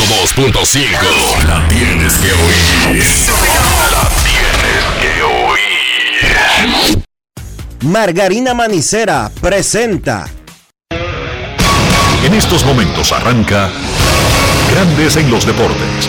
102.5. La tienes que oír. La tienes que oír. Margarina Manicera presenta. En estos momentos arranca Grandes en los Deportes,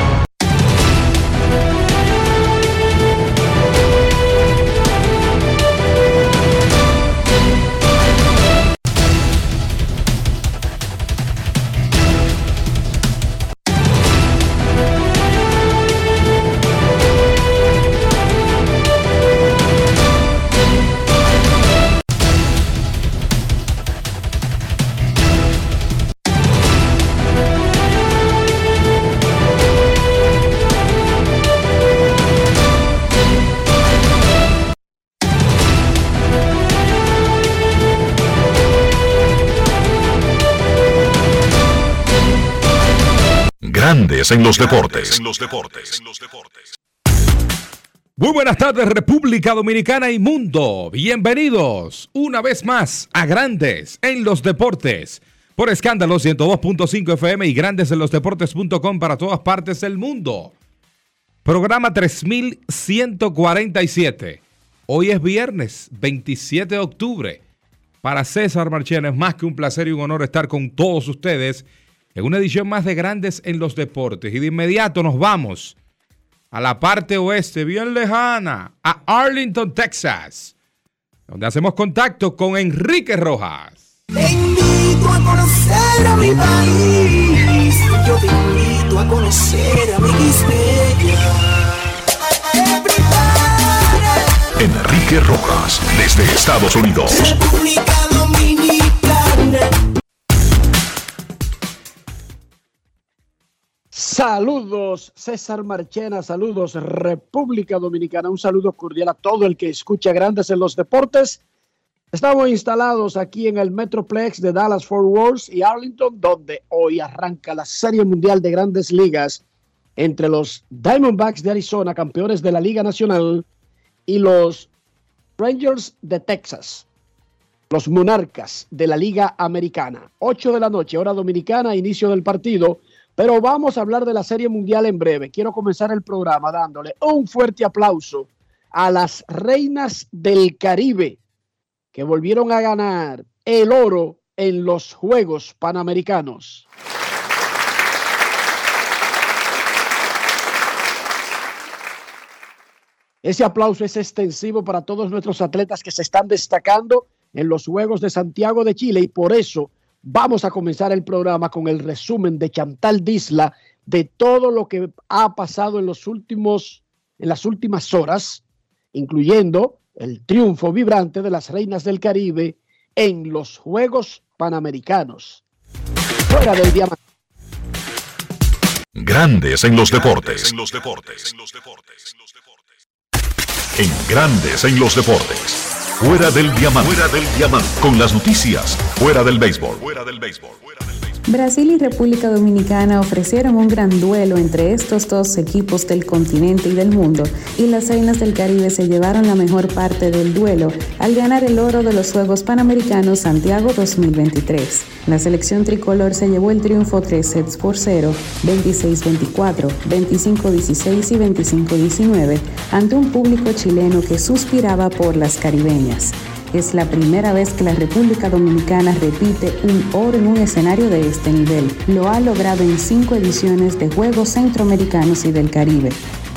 Grandes en los Deportes. Muy buenas tardes República Dominicana y mundo. Bienvenidos una vez más a Grandes en los Deportes. Por escándalo 102.5 FM y grandes en los deportes.com para todas partes del mundo. Programa 3147. Hoy es viernes 27 de octubre. Para César Marchena es más que un placer y un honor estar con todos ustedes en una edición más de Grandes en los Deportes. Y de inmediato nos vamos a la parte oeste, bien lejana, a Arlington, Texas, donde hacemos contacto con Enrique Rojas. Te invito a conocer a mi país. Yo te invito a conocer a mi Enrique Rojas, desde Estados Unidos. República Dominicana. Saludos César Marchena, saludos República Dominicana, un saludo cordial a todo el que escucha Grandes en los Deportes. Estamos instalados aquí en el Metroplex de Dallas Fort Worth y Arlington, donde hoy arranca la Serie Mundial de Grandes Ligas entre los Diamondbacks de Arizona, campeones de la Liga Nacional, y los Rangers de Texas, los Monarcas de la Liga Americana. 8 de la noche, hora dominicana, inicio del partido. Pero vamos a hablar de la Serie Mundial en breve. Quiero comenzar el programa dándole un fuerte aplauso a las reinas del Caribe que volvieron a ganar el oro en los Juegos Panamericanos. Ese aplauso es extensivo para todos nuestros atletas que se están destacando en los Juegos de Santiago de Chile y por eso Vamos a comenzar el programa con el resumen de Chantal Disla de todo lo que ha pasado en los últimos en las últimas horas, incluyendo el triunfo vibrante de las reinas del Caribe en los Juegos Panamericanos. Fuera del diamante. Grandes en los deportes. En los deportes. En Grandes en los deportes. Fuera del diamante. Fuera del diamante. Con las noticias. Fuera del béisbol. Fuera del béisbol. Brasil y República Dominicana ofrecieron un gran duelo entre estos dos equipos del continente y del mundo, y las reinas del Caribe se llevaron la mejor parte del duelo al ganar el oro de los Juegos Panamericanos Santiago 2023. La selección tricolor se llevó el triunfo 3 sets por 0, 26-24, 25-16 y 25-19 ante un público chileno que suspiraba por las caribeñas. Es la primera vez que la República Dominicana repite un oro en un escenario de este nivel. Lo ha logrado en cinco ediciones de Juegos Centroamericanos y del Caribe.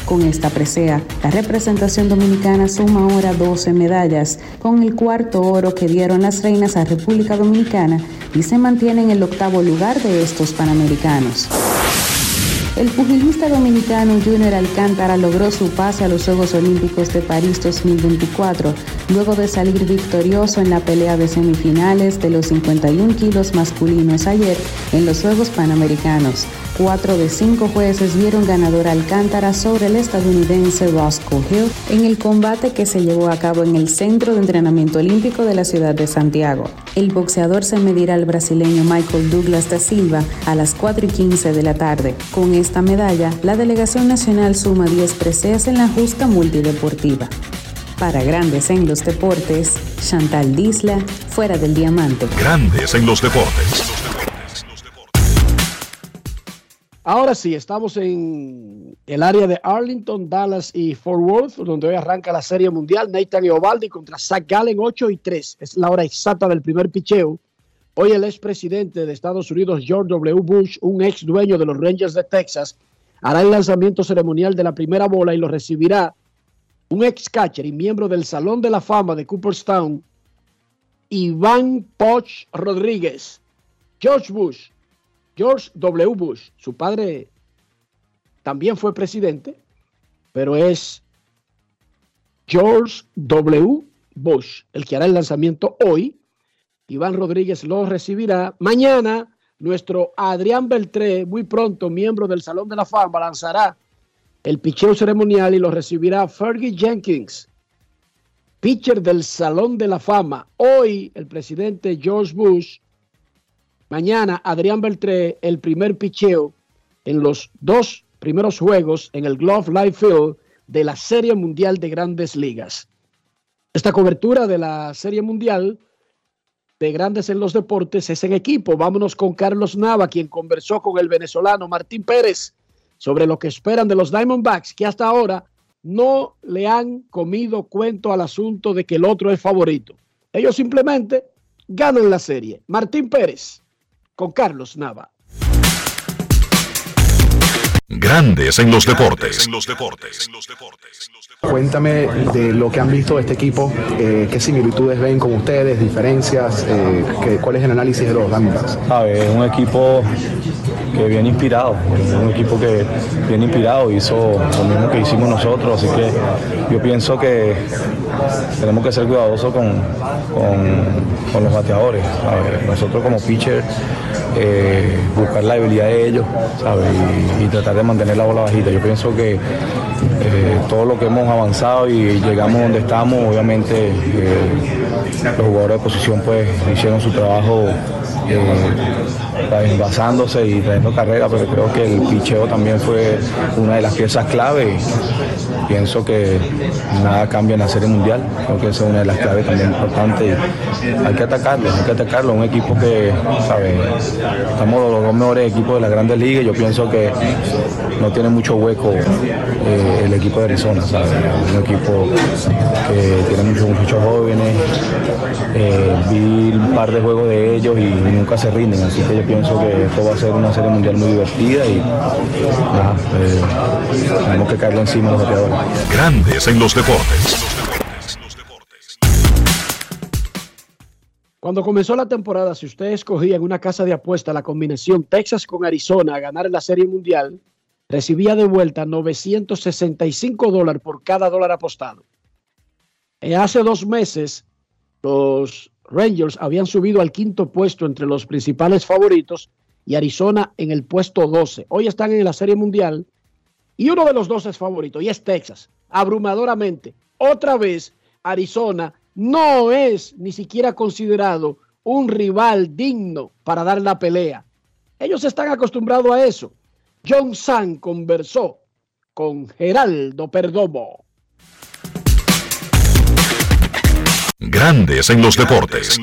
Con esta presea, la representación dominicana suma ahora 12 medallas, con el cuarto oro que dieron las reinas a República Dominicana y se mantiene en el octavo lugar de estos Panamericanos. El pugilista dominicano Junior Alcántara logró su pase a los Juegos Olímpicos de París 2024 luego de salir victorioso en la pelea de semifinales de los 51 kilos masculinos ayer en los Juegos Panamericanos. Cuatro de cinco jueces vieron ganador Alcántara sobre el estadounidense Roscoe Hill en el combate que se llevó a cabo en el Centro de Entrenamiento Olímpico de la ciudad de Santiago. El boxeador se medirá al brasileño Michael Douglas da Silva a las 4 y 15 de la tarde. Con esta medalla, la delegación nacional suma 10 preseas en la justa multideportiva. Para Grandes en los Deportes, Chantal Disla, fuera del diamante. Grandes en los deportes. Ahora sí, estamos en el área de Arlington, Dallas y Fort Worth, donde hoy arranca la Serie Mundial. Nathan Eovaldi contra Zach Gallen, 8 y 3. Es la hora exacta del primer picheo. Hoy el expresidente de Estados Unidos, George W. Bush, un ex dueño de los Rangers de Texas, hará el lanzamiento ceremonial de la primera bola y lo recibirá un ex catcher y miembro del Salón de la Fama de Cooperstown, Iván Poch Rodríguez. George Bush George W. Bush, su padre también fue presidente, pero es George W. Bush el que hará el lanzamiento hoy. Iván Rodríguez lo recibirá. Mañana, nuestro Adrián Beltré, muy pronto miembro del Salón de la Fama, lanzará el picheo ceremonial y lo recibirá Fergie Jenkins, pitcher del Salón de la Fama. Hoy, el presidente George Bush Mañana, Adrián Beltré, el primer picheo en los dos primeros juegos en el Glove Life Field de la Serie Mundial de Grandes Ligas. Esta cobertura de la Serie Mundial de Grandes en los Deportes es en equipo. Vámonos con Carlos Nava, quien conversó con el venezolano Martín Pérez sobre lo que esperan de los Diamondbacks, que hasta ahora no le han comido cuento al asunto de que el otro es favorito. Ellos simplemente ganan la serie. Martín Pérez con Carlos Nava. Grandes en los deportes. Cuéntame de lo que han visto de este equipo, eh, qué similitudes ven con ustedes, diferencias, eh, qué- cuál es el análisis de los Diamondbacks. ¿sabes? Es un equipo que viene inspirado, un equipo que viene inspirado, hizo lo mismo que hicimos nosotros, así que yo pienso que tenemos que ser cuidadosos con, con- con los bateadores. ¿sabes? Nosotros como pitcher, eh, buscar la debilidad de ellos ¿sabes? Y, y tratar de mantener la bola bajita. Yo pienso que eh, todo lo que hemos avanzado y llegamos donde estamos, obviamente eh, los jugadores de posición pues hicieron su trabajo eh, basándose y trayendo carrera, pero creo que el picheo también fue una de las piezas clave. Pienso que nada cambia en la Serie Mundial, creo que esa es una de las claves también importantes. Hay que atacarlo, hay que atacarlo. Un equipo que, ¿sabe? Estamos los dos mejores equipos de la Grandes Ligas yo pienso que no tiene mucho hueco eh, el equipo de Arizona, ¿sabe? Un equipo que tiene muchos muchachos jóvenes. Eh, vi un par de juegos de ellos y nunca se rinden, así que yo pienso que esto va a ser una serie mundial muy divertida y nada, eh, tenemos que caerle encima a los bateadores. Grandes en los deportes. Cuando comenzó la temporada, si usted escogía en una casa de apuesta la combinación Texas con Arizona a ganar la Serie Mundial, recibía de vuelta 965 dólares por cada dólar apostado. Eh, hace dos meses, los Rangers habían subido al quinto puesto entre los principales favoritos y Arizona en el puesto 12. Hoy están en la Serie Mundial y uno de los dos es favorito y es Texas, abrumadoramente. Otra vez, Arizona no es ni siquiera considerado un rival digno para dar la pelea. Ellos están acostumbrados a eso. John San conversó con Geraldo Perdomo. Grandes en los deportes.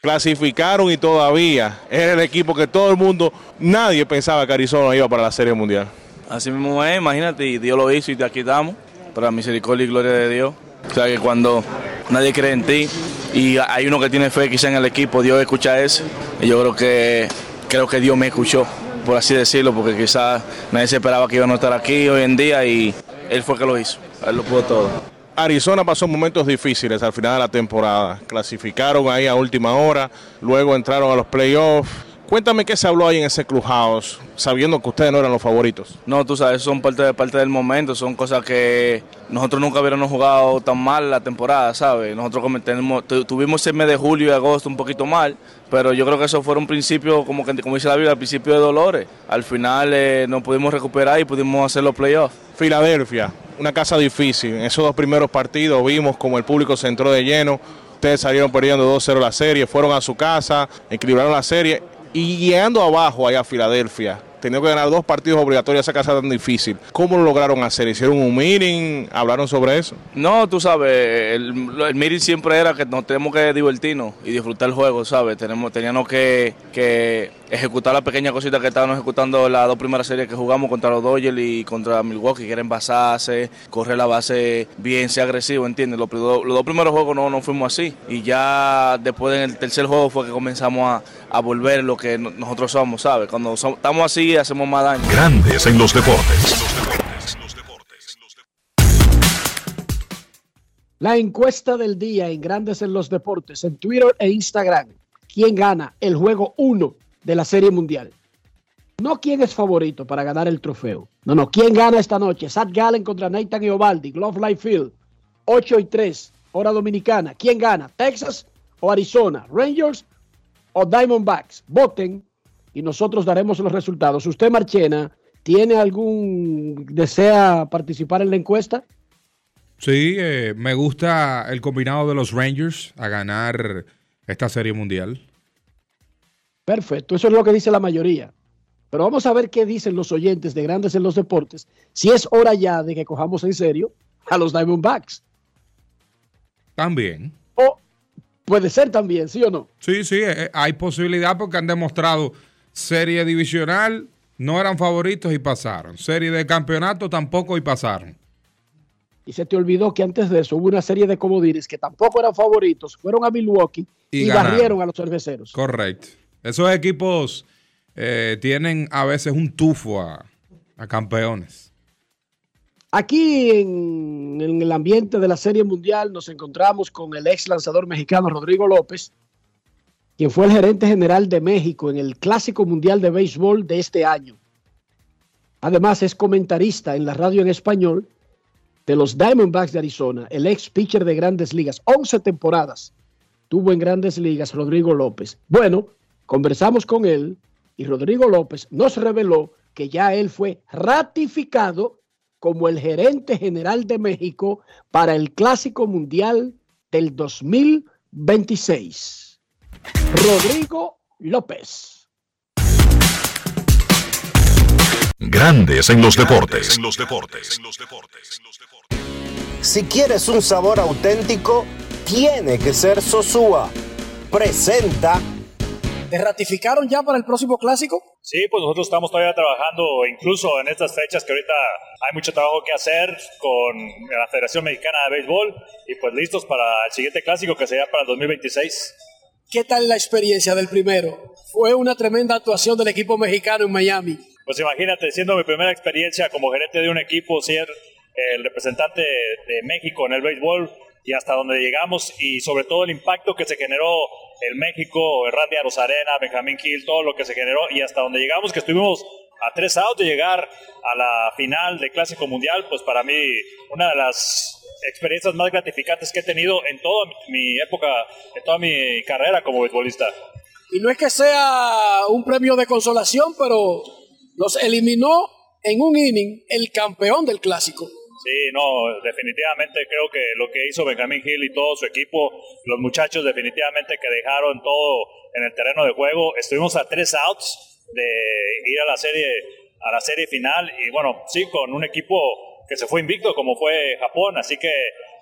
Clasificaron y todavía era el equipo que todo el mundo, nadie pensaba que Arizona iba para la Serie Mundial. Así mismo es, imagínate, y Dios lo hizo y te aquí estamos, para la misericordia y gloria de Dios. O sea que cuando nadie cree en ti y hay uno que tiene fe quizá en el equipo, Dios escucha eso. Y yo creo que creo que Dios me escuchó, por así decirlo, porque quizás nadie se esperaba que iba a estar aquí hoy en día y él fue que lo hizo. Él lo pudo todo. Arizona pasó momentos difíciles al final de la temporada. Clasificaron ahí a última hora, luego entraron a los playoffs. Cuéntame qué se habló ahí en ese clubhouse, sabiendo que ustedes no eran los favoritos. No, tú sabes, son parte, de, parte del momento, son cosas que nosotros nunca hubiéramos jugado tan mal la temporada, ¿sabes? Nosotros tenemos- tu- tuvimos el mes de julio y agosto un poquito mal, pero yo creo que eso fue un principio, como, que, como dice la Biblia, al principio de dolores. Al final eh, nos pudimos recuperar y pudimos hacer los playoffs. Filadelfia, una casa difícil. En esos dos primeros partidos vimos como el público se entró de lleno. Ustedes salieron perdiendo 2-0 la serie, fueron a su casa, equilibraron la serie y llegando abajo allá a Filadelfia. Teniendo que ganar dos partidos obligatorios esa casa tan difícil. ¿Cómo lo lograron hacer? ¿Hicieron un meeting? ¿Hablaron sobre eso? No, tú sabes, el, el meeting siempre era que nos tenemos que divertirnos y disfrutar el juego, ¿sabes? Tenemos, teníamos que, que ejecutar la pequeña cosita que estábamos ejecutando las dos primeras series que jugamos contra los Dodgers y contra Milwaukee, que era envasarse, correr la base bien, ser agresivo, ¿entiendes? Los, los dos primeros juegos no, no fuimos así y ya después en el tercer juego fue que comenzamos a, a volver lo que no- nosotros somos, ¿sabes? Cuando som- estamos así hacemos más daño. Grandes en los deportes. La encuesta del día en Grandes en los Deportes, en Twitter e Instagram. ¿Quién gana el juego 1 de la Serie Mundial? No quién es favorito para ganar el trofeo. No, no. ¿Quién gana esta noche? Sad Gallen contra Nathan Iovaldi, Glove Life Field, 8 y 3, hora dominicana. ¿Quién gana? ¿Texas o Arizona? ¿Rangers o Diamondbacks? Voten y nosotros daremos los resultados. ¿Usted, Marchena, tiene algún. desea participar en la encuesta? Sí, eh, me gusta el combinado de los Rangers a ganar esta serie mundial. Perfecto, eso es lo que dice la mayoría. Pero vamos a ver qué dicen los oyentes de Grandes en los Deportes, si es hora ya de que cojamos en serio a los Diamondbacks. También. O puede ser también, ¿sí o no? Sí, sí, eh, hay posibilidad porque han demostrado serie divisional, no eran favoritos y pasaron. Serie de campeonato tampoco y pasaron. Y se te olvidó que antes de eso hubo una serie de comodines que tampoco eran favoritos, fueron a Milwaukee Y barrieron a los cerveceros. Correcto. Esos equipos eh, tienen a veces un tufo a, a campeones. Aquí en, en el ambiente de la Serie Mundial nos encontramos con el ex lanzador mexicano Rodrigo López, quien fue el gerente general de México en el Clásico Mundial de Béisbol de este año. Además es comentarista en la radio en español de los Diamondbacks de Arizona, el ex pitcher de grandes ligas. 11 temporadas tuvo en grandes ligas Rodrigo López. Bueno, conversamos con él y Rodrigo López nos reveló que ya él fue ratificado como el gerente general de México para el Clásico Mundial del 2026. Rodrigo López. Grandes en los deportes. Si quieres un sabor auténtico, tiene que ser Sosúa. Presenta. ¿Te ratificaron ya para el próximo clásico? Sí, pues nosotros estamos todavía trabajando, incluso en estas fechas que ahorita hay mucho trabajo que hacer con la Federación Mexicana de Béisbol y pues listos para el siguiente clásico que será para el 2026. ¿Qué tal la experiencia del primero? Fue una tremenda actuación del equipo mexicano en Miami. Pues imagínate, siendo mi primera experiencia como gerente de un equipo, ser el representante de México en el béisbol y hasta donde llegamos y sobre todo el impacto que se generó el México, Randy Arozarena, Benjamín Gil, todo lo que se generó y hasta donde llegamos que estuvimos a tres outs de llegar a la final de Clásico Mundial, pues para mí una de las experiencias más gratificantes que he tenido en toda mi época, en toda mi carrera como beisbolista. Y no es que sea un premio de consolación, pero los eliminó en un inning el campeón del clásico. Sí, no, definitivamente creo que lo que hizo Benjamín Hill y todo su equipo, los muchachos definitivamente que dejaron todo en el terreno de juego. Estuvimos a tres outs de ir a la serie a la serie final y bueno, sí, con un equipo que se fue invicto como fue Japón, así que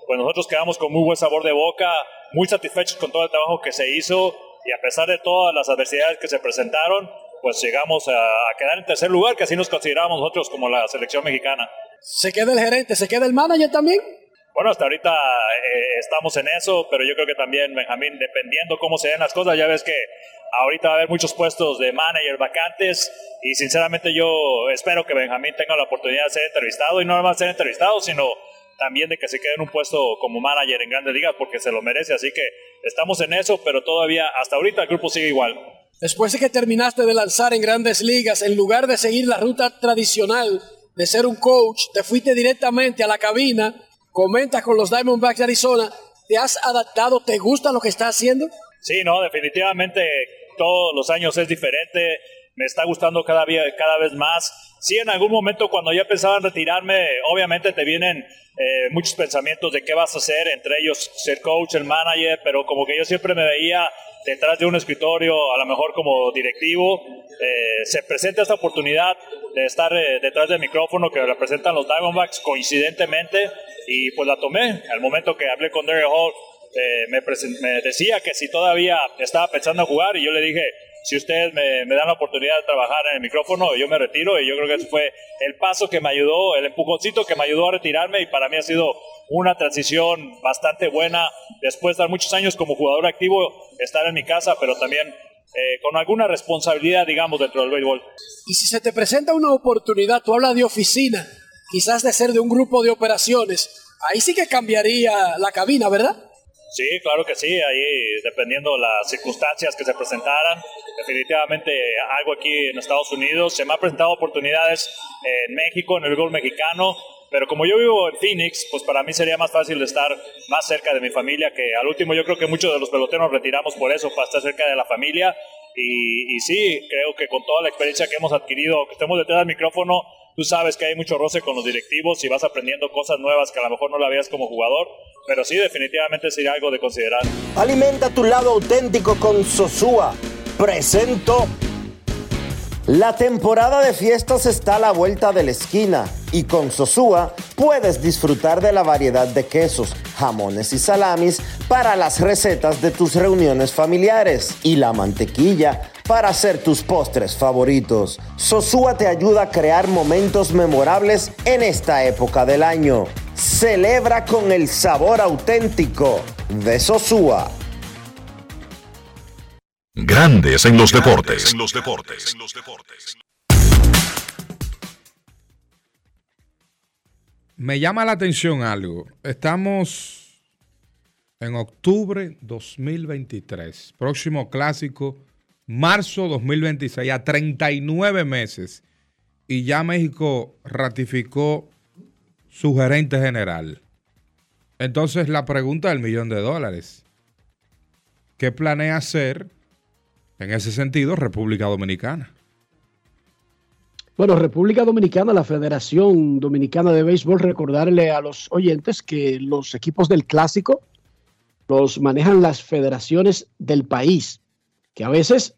pues nosotros quedamos con muy buen sabor de boca, muy satisfechos con todo el trabajo que se hizo y a pesar de todas las adversidades que se presentaron, pues llegamos a, a quedar en tercer lugar, que así nos consideramos nosotros como la selección mexicana. ¿Se queda el gerente? ¿Se queda el manager también? Bueno, hasta ahorita eh, estamos en eso, pero yo creo que también, Benjamín, dependiendo cómo se den las cosas, ya ves que ahorita va a haber muchos puestos de manager vacantes y sinceramente yo espero que Benjamín tenga la oportunidad de ser entrevistado y no nada más ser entrevistado, sino también de que se quede en un puesto como manager en grandes ligas porque se lo merece, así que estamos en eso, pero todavía hasta ahorita el grupo sigue igual. Después de que terminaste de lanzar en grandes ligas, en lugar de seguir la ruta tradicional de ser un coach, te fuiste directamente a la cabina, comentas con los Diamondbacks de Arizona, ¿te has adaptado? ¿Te gusta lo que estás haciendo? Sí, no, definitivamente todos los años es diferente, me está gustando cada, cada vez más. Sí, en algún momento cuando ya pensaba en retirarme, obviamente te vienen eh, muchos pensamientos de qué vas a hacer, entre ellos ser coach, el manager, pero como que yo siempre me veía detrás de un escritorio, a lo mejor como directivo, eh, se presenta esta oportunidad de estar eh, detrás del micrófono que representan los Diamondbacks coincidentemente y pues la tomé. Al momento que hablé con Derek Hall, eh, me, me, decía que si todavía estaba pensando en jugar y yo le dije, si ustedes me, me, dan la oportunidad de trabajar en el micrófono, yo me retiro y yo creo que ese fue el paso que me ayudó, el empujoncito que me ayudó a retirarme y para mí ha sido una transición bastante buena después de muchos años como jugador activo, estar en mi casa, pero también eh, con alguna responsabilidad, digamos, dentro del béisbol. Y si se te presenta una oportunidad, tú hablas de oficina, quizás de ser de un grupo de operaciones, ahí sí que cambiaría la cabina, ¿verdad? Sí, claro que sí, ahí dependiendo las circunstancias que se presentaran, definitivamente algo aquí en Estados Unidos, se me han presentado oportunidades en México, en el gol mexicano, pero como yo vivo en Phoenix, pues para mí sería más fácil estar más cerca de mi familia, que al último yo creo que muchos de los peloteros retiramos por eso, para estar cerca de la familia. Y, y sí, creo que con toda la experiencia que hemos adquirido, que estemos detrás del micrófono, tú sabes que hay mucho roce con los directivos y vas aprendiendo cosas nuevas que a lo mejor no la veías como jugador, pero sí, definitivamente sería algo de considerar. Alimenta tu lado auténtico con Sosúa. Presento. La temporada de fiestas está a la vuelta de la esquina y con Sosúa puedes disfrutar de la variedad de quesos, jamones y salamis para las recetas de tus reuniones familiares y la mantequilla para hacer tus postres favoritos. Sosúa te ayuda a crear momentos memorables en esta época del año. Celebra con el sabor auténtico de Sosúa. Grandes en los deportes. En los deportes. Me llama la atención algo. Estamos en octubre 2023, próximo clásico, marzo 2026, a 39 meses. Y ya México ratificó su gerente general. Entonces la pregunta del millón de dólares. ¿Qué planea hacer en ese sentido República Dominicana? Bueno, República Dominicana, la Federación Dominicana de Béisbol, recordarle a los oyentes que los equipos del clásico los manejan las federaciones del país, que a veces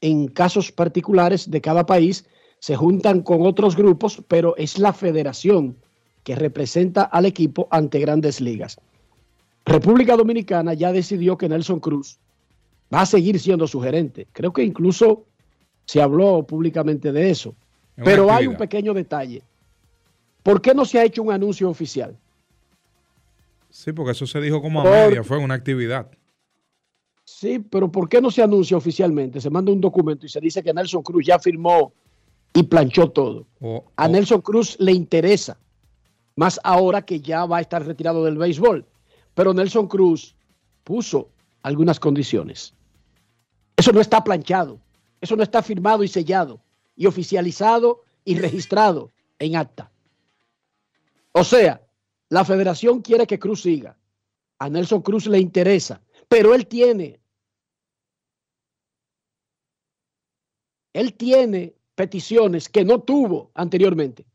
en casos particulares de cada país se juntan con otros grupos, pero es la federación que representa al equipo ante grandes ligas. República Dominicana ya decidió que Nelson Cruz va a seguir siendo su gerente. Creo que incluso se habló públicamente de eso. Pero hay un pequeño detalle. ¿Por qué no se ha hecho un anuncio oficial? Sí, porque eso se dijo como a media, fue una actividad. Sí, pero ¿por qué no se anuncia oficialmente? Se manda un documento y se dice que Nelson Cruz ya firmó y planchó todo. a Nelson Cruz le interesa, más ahora que ya va a estar retirado del béisbol. Pero Nelson Cruz puso algunas condiciones. Eso no está planchado, eso no está firmado y sellado y oficializado y registrado en acta. O sea, la federación quiere que Cruz siga. A Nelson Cruz le interesa, pero él tiene, él tiene peticiones que no tuvo anteriormente.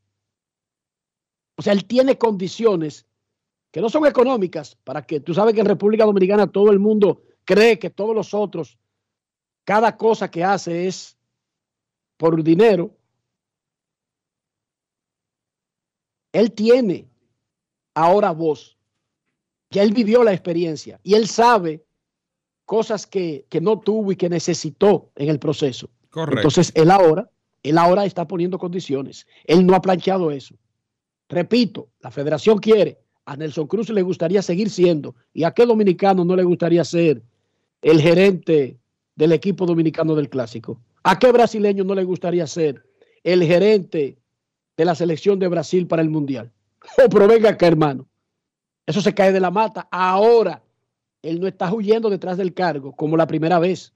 O sea, él tiene condiciones que no son económicas para que tú sabes que en República Dominicana todo el mundo cree que todos los otros, cada cosa que hace es por dinero, él tiene ahora voz. Ya él vivió la experiencia y él sabe cosas que, no tuvo y que necesitó en el proceso. Entonces él ahora, él ahora está poniendo condiciones. Él no ha planchado eso. Repito, la federación quiere, a Nelson Cruz le gustaría seguir siendo, y a qué dominicano no le gustaría ser el gerente del equipo dominicano del clásico. ¿A qué brasileño no le gustaría ser el gerente de la selección de Brasil para el Mundial? Oh, pero venga acá, hermano. Eso se cae de la mata. Ahora, él no está huyendo detrás del cargo como la primera vez.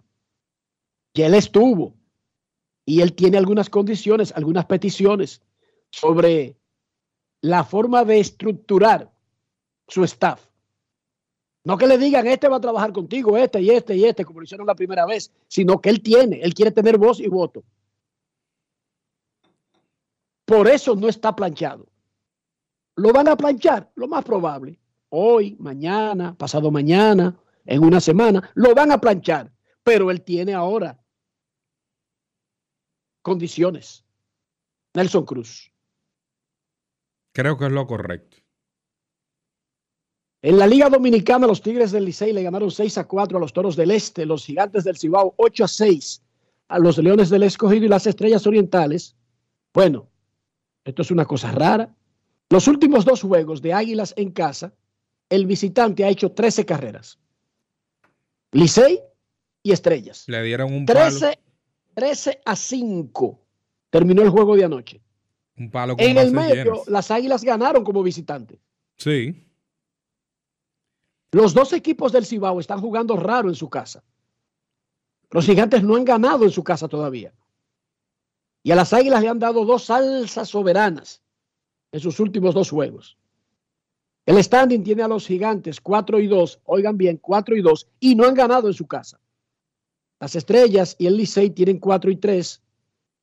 Ya él estuvo y él tiene algunas condiciones, algunas peticiones sobre la forma de estructurar su staff. No que le digan, este va a trabajar contigo, este y este y este, como lo hicieron la primera vez, sino que él tiene, él quiere tener voz y voto. Por eso no está planchado. ¿Lo van a planchar? Lo más probable. Hoy, mañana, pasado mañana, en una semana, lo van a planchar. Pero él tiene ahora condiciones. Nelson Cruz. Creo que es lo correcto. En la Liga Dominicana, los Tigres del Licey le ganaron 6 a 4 a los Toros del Este, los Gigantes del Cibao 8 a 6 a los Leones del Escogido y las Estrellas Orientales. Bueno, esto es una cosa rara. Los últimos dos juegos de Águilas en casa, el visitante ha hecho 13 carreras. Licey y Estrellas. Le dieron un 13, palo. 13 a 5 terminó el juego de anoche. Un palo con En el medio, llenas. las Águilas ganaron como visitantes. Sí. Los dos equipos del Cibao están jugando raro en su casa. Los gigantes no han ganado en su casa todavía. Y a las águilas le han dado dos salsas soberanas en sus últimos dos juegos. El standing tiene a los gigantes 4 y 2, oigan bien, 4 y 2, y no han ganado en su casa. Las estrellas y el Licey tienen 4 y 3,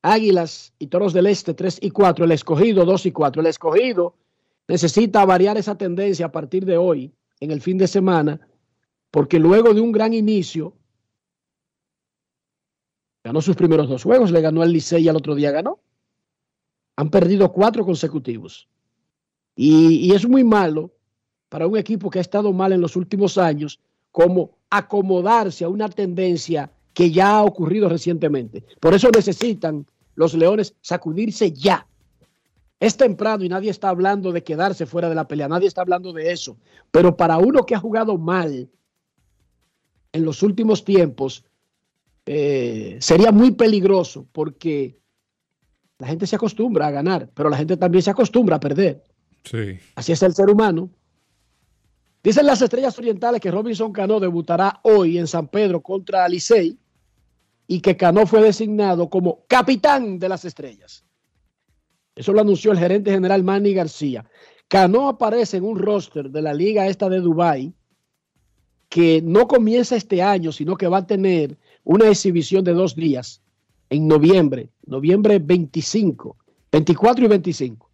Águilas y Toros del Este 3 y 4, el escogido 2 y 4. El escogido necesita variar esa tendencia a partir de hoy, en el fin de semana, porque luego de un gran inicio, ganó sus primeros dos juegos, le ganó al Licey y al otro día ganó. Han perdido cuatro consecutivos. Y, y es muy malo para un equipo que ha estado mal en los últimos años, como acomodarse a una tendencia que ya ha ocurrido recientemente. Por eso necesitan los Leones sacudirse ya. Es temprano y nadie está hablando de quedarse fuera de la pelea, nadie está hablando de eso. Pero para uno que ha jugado mal en los últimos tiempos, eh, sería muy peligroso porque la gente se acostumbra a ganar, pero la gente también se acostumbra a perder. Sí. Así es el ser humano. Dicen las estrellas orientales que Robinson Cano debutará hoy en San Pedro contra Licey y que Cano fue designado como capitán de las estrellas. Eso lo anunció el gerente general Manny García. Cano aparece en un roster de la liga esta de Dubái que no comienza este año, sino que va a tener una exhibición de dos días en noviembre, noviembre 25, 24 y 25.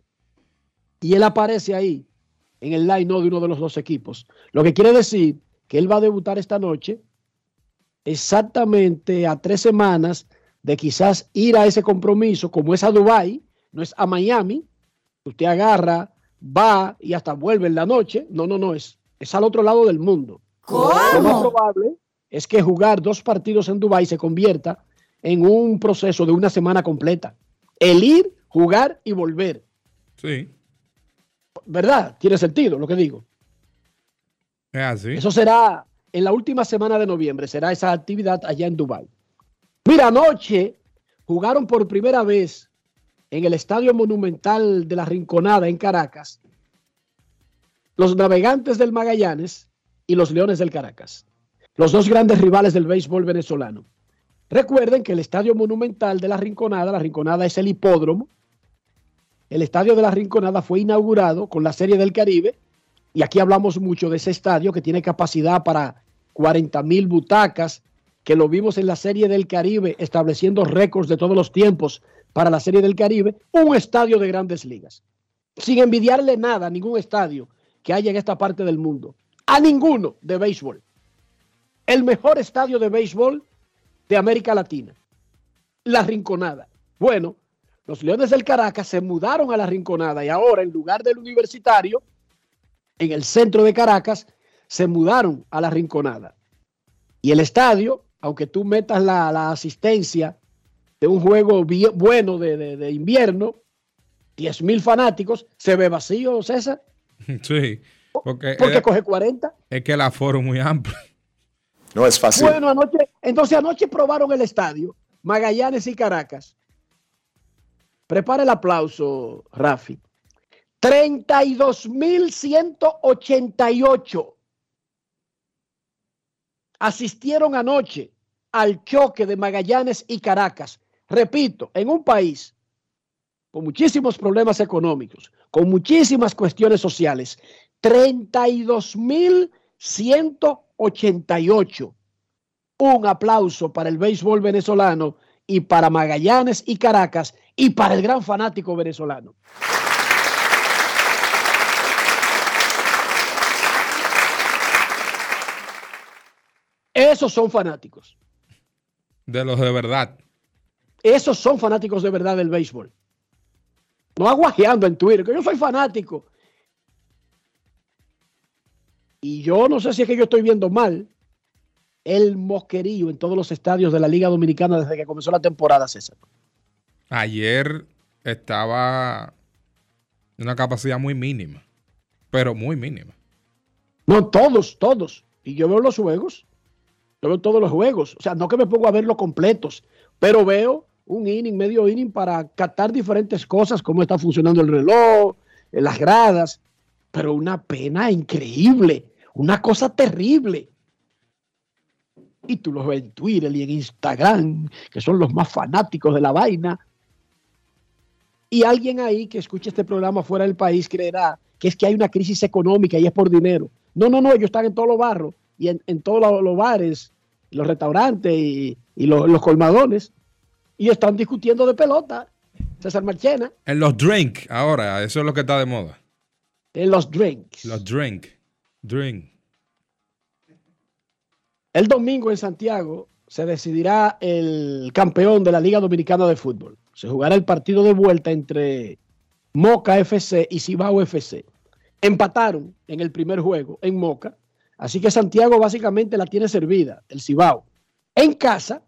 Y él aparece ahí en el line de uno de los dos equipos. Lo que quiere decir que él va a debutar esta noche exactamente a tres semanas de quizás ir a ese compromiso, como es a Dubái, no es a Miami, usted agarra, va y hasta vuelve en la noche. No, no, no, es, es al otro lado del mundo. Lo más probable es que jugar dos partidos en Dubái se convierta en un proceso de una semana completa. El ir, jugar y volver. Sí. ¿Verdad? Tiene sentido lo que digo. Es así. Eso será en la última semana de noviembre, será esa actividad allá en Dubái. Mira, anoche jugaron por primera vez en el Estadio Monumental de la Rinconada en Caracas los navegantes del Magallanes y los Leones del Caracas, los dos grandes rivales del béisbol venezolano. Recuerden que el Estadio Monumental de la Rinconada, la Rinconada es el hipódromo, el Estadio de la Rinconada fue inaugurado con la Serie del Caribe y aquí hablamos mucho de ese estadio que tiene capacidad para 40 mil butacas, que lo vimos en la Serie del Caribe estableciendo récords de todos los tiempos para la Serie del Caribe, un estadio de grandes ligas. Sin envidiarle nada a ningún estadio que haya en esta parte del mundo, a ninguno de béisbol. El mejor estadio de béisbol de América Latina, la Rinconada. Bueno, los Leones del Caracas se mudaron a la Rinconada y ahora en lugar del universitario, en el centro de Caracas, se mudaron a la Rinconada. Y el estadio, aunque tú metas la, la asistencia de un juego bien, bueno de, de, de invierno, 10 mil fanáticos, se ve vacío, César. Sí. Porque, Porque es, coge 40. es que el aforo es muy amplio. No es fácil. Bueno, anoche, entonces anoche probaron el estadio, Magallanes y Caracas. Prepara el aplauso, Rafi. 32.188 asistieron anoche al choque de Magallanes y Caracas. Repito, en un país con muchísimos problemas económicos, con muchísimas cuestiones sociales, 32.188. Un aplauso para el béisbol venezolano y para Magallanes y Caracas y para el gran fanático venezolano. Esos son fanáticos. De los de verdad. Esos son fanáticos de verdad del béisbol. No aguajeando en Twitter, que yo soy fanático. Y yo no sé si es que yo estoy viendo mal el mosquerío en todos los estadios de la Liga Dominicana desde que comenzó la temporada, César. Ayer estaba en una capacidad muy mínima, pero muy mínima. No, todos, todos. Y yo veo los juegos. Yo veo todos los juegos. O sea, no que me pongo a verlos completos, pero veo un inning, medio inning para captar diferentes cosas, cómo está funcionando el reloj, eh, las gradas. Pero una pena increíble, una cosa terrible. Y tú los ves en Twitter y en Instagram, que son los más fanáticos de la vaina. Y alguien ahí que escuche este programa fuera del país creerá que es que hay una crisis económica y es por dinero. No, no, no, ellos están en todos los barros y en, en todos los, los bares, los restaurantes y, y los, los colmadones y están discutiendo de pelota. César Marchena. En los drink, ahora, eso es lo que está de moda. En los drinks. Los drink. Drink. El domingo en Santiago se decidirá el campeón de la Liga Dominicana de Fútbol. Se jugará el partido de vuelta entre Moca FC y Cibao FC. Empataron en el primer juego en Moca, así que Santiago básicamente la tiene servida, el Cibao. En casa,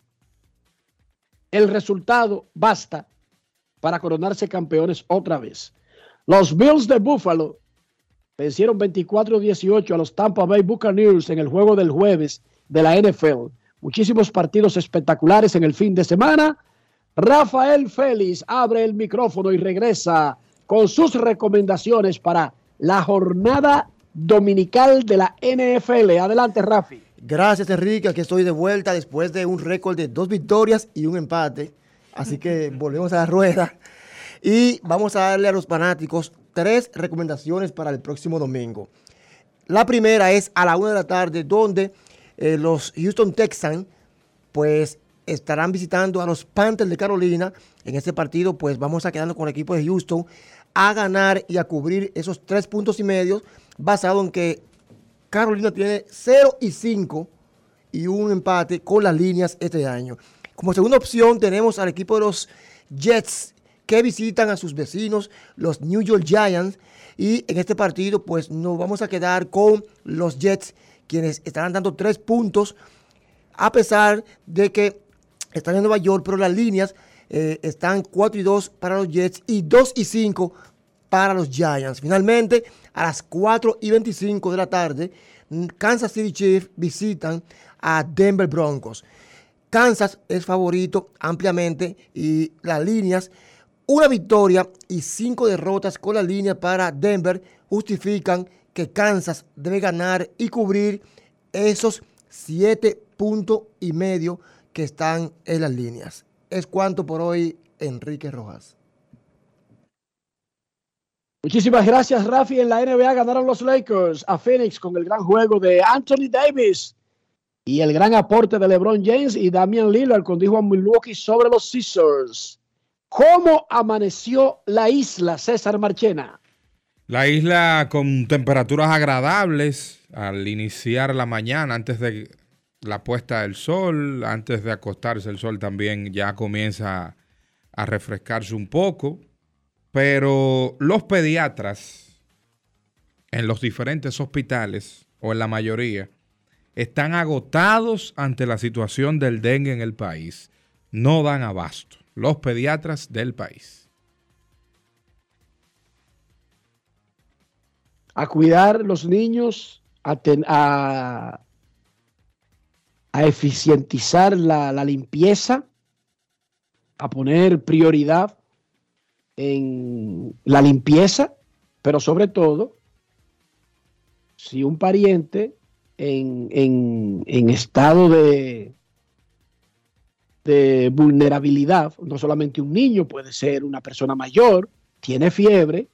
el resultado basta para coronarse campeones otra vez. Los Bills de Buffalo vencieron 24-18 a los Tampa Bay Buccaneers en el juego del jueves de la NFL. Muchísimos partidos espectaculares en el fin de semana. Rafael Félix abre el micrófono y regresa con sus recomendaciones para la jornada dominical de la NFL. Adelante, Rafi. Gracias, Enrique. Aquí estoy de vuelta después de un récord de dos victorias y un empate. Así que volvemos a la rueda. Y vamos a darle a los fanáticos tres recomendaciones para el próximo domingo. La primera es a la una de la tarde, donde eh, los Houston Texans, pues estarán visitando a los Panthers de Carolina. En este partido, pues vamos a quedarnos con el equipo de Houston a ganar y a cubrir esos tres puntos y medio, basado en que Carolina tiene 0 y 5 y un empate con las líneas este año. Como segunda opción tenemos al equipo de los Jets que visitan a sus vecinos, los New York Giants. Y en este partido, pues nos vamos a quedar con los Jets, quienes estarán dando tres puntos, a pesar de que están en Nueva York, pero las líneas eh, están 4 y 2 para los Jets y 2 y 5 para los Giants. Finalmente, a las 4 y 25 de la tarde, Kansas City Chiefs visitan a Denver Broncos. Kansas es favorito ampliamente y las líneas, una victoria y cinco derrotas con la línea para Denver justifican que Kansas debe ganar y cubrir esos siete puntos y medio que están en las líneas. Es cuanto por hoy, Enrique Rojas. Muchísimas gracias, Rafi. En la NBA ganaron los Lakers a Phoenix con el gran juego de Anthony Davis y el gran aporte de LeBron James y Damian Lillard condijo a Milwaukee sobre los Sixers. ¿Cómo amaneció la isla, César Marchena? La isla con temperaturas agradables al iniciar la mañana, antes de la puesta del sol, antes de acostarse el sol también ya comienza a refrescarse un poco. Pero los pediatras en los diferentes hospitales, o en la mayoría, están agotados ante la situación del dengue en el país. No dan abasto. Los pediatras del país. A cuidar los niños, a, a, eficientizar la limpieza, a poner prioridad en la limpieza, pero sobre todo, si un pariente en, en, en estado de, de vulnerabilidad, no solamente un niño, puede ser una persona mayor, tiene fiebre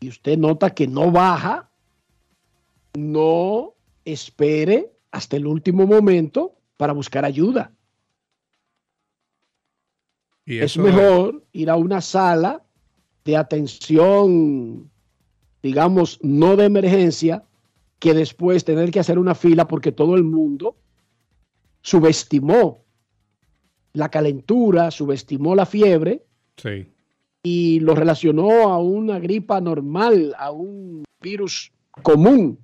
y usted nota que no baja, no espere hasta el último momento para buscar ayuda. Y Es mejor ir a una sala de atención, digamos, no de emergencia, que después tener que hacer una fila porque todo el mundo subestimó la calentura, subestimó la fiebre Sí. y lo relacionó a una gripa normal, a un virus común.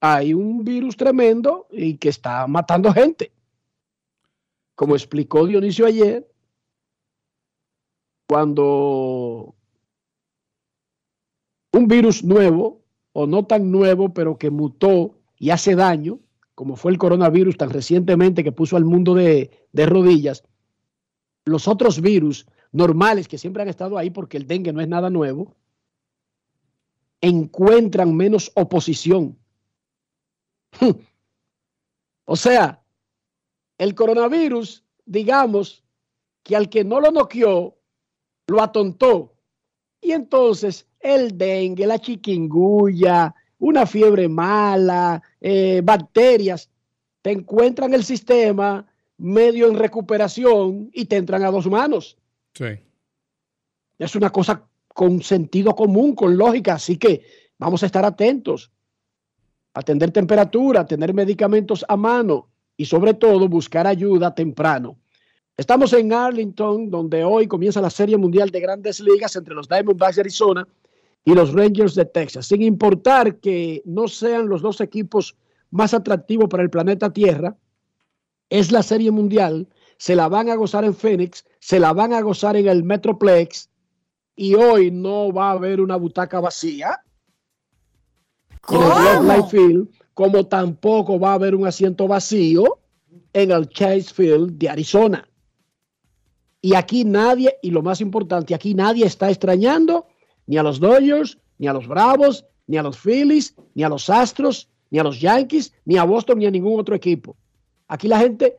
Hay un virus tremendo y que está matando gente. Como explicó Dionisio ayer, cuando un virus nuevo, o no tan nuevo, pero que mutó y hace daño, como fue el coronavirus tan recientemente que puso al mundo de, de rodillas, los otros virus normales que siempre han estado ahí, porque el dengue no es nada nuevo, encuentran menos oposición. o sea, el coronavirus, digamos, que al que no lo noqueó, lo atontó. Y entonces el dengue, la chiquinguya, una fiebre mala, eh, bacterias, te encuentran el sistema medio en recuperación y te entran a dos manos. Sí. Es una cosa con sentido común, con lógica, así que vamos a estar atentos, atender temperatura, tener medicamentos a mano y sobre todo buscar ayuda temprano. Estamos en Arlington, donde hoy comienza la Serie Mundial de Grandes Ligas entre los Diamondbacks de Arizona y los Rangers de Texas, sin importar que no sean los dos equipos más atractivos para el planeta Tierra, es la Serie Mundial, se la van a gozar en Phoenix, se la van a gozar en el Metroplex y hoy no va a haber una butaca vacía en el Globe Life Field, como tampoco va a haber un asiento vacío en el Chase Field de Arizona. Y aquí nadie, y lo más importante, aquí nadie está extrañando ni a los Dodgers, ni a los Bravos, ni a los Phillies, ni a los Astros, ni a los Yankees, ni a Boston, ni a ningún otro equipo. Aquí la gente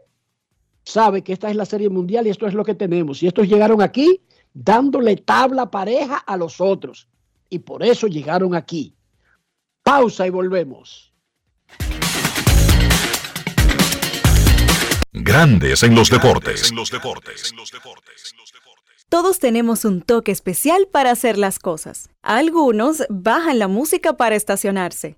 sabe que esta es la Serie Mundial y esto es lo que tenemos. Y estos llegaron aquí dándole tabla pareja a los otros. Y por eso llegaron aquí. Pausa y volvemos. Grandes en los deportes. Todos tenemos un toque especial para hacer las cosas. Algunos bajan la música para estacionarse.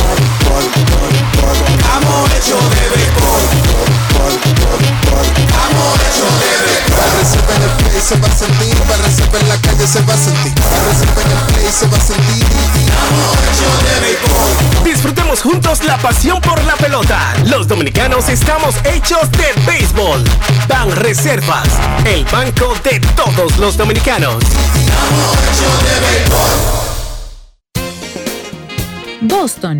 Estamos hechos de béisbol. Estamos hechos de béisbol. Para en el play se va a sentir, para en la calle se va a sentir, para en el play se va a sentir. Estamos hechos de béisbol. Disfrutemos juntos la pasión por la pelota. Los dominicanos estamos hechos de béisbol. Ban Reservas, el banco de todos los dominicanos. Boston,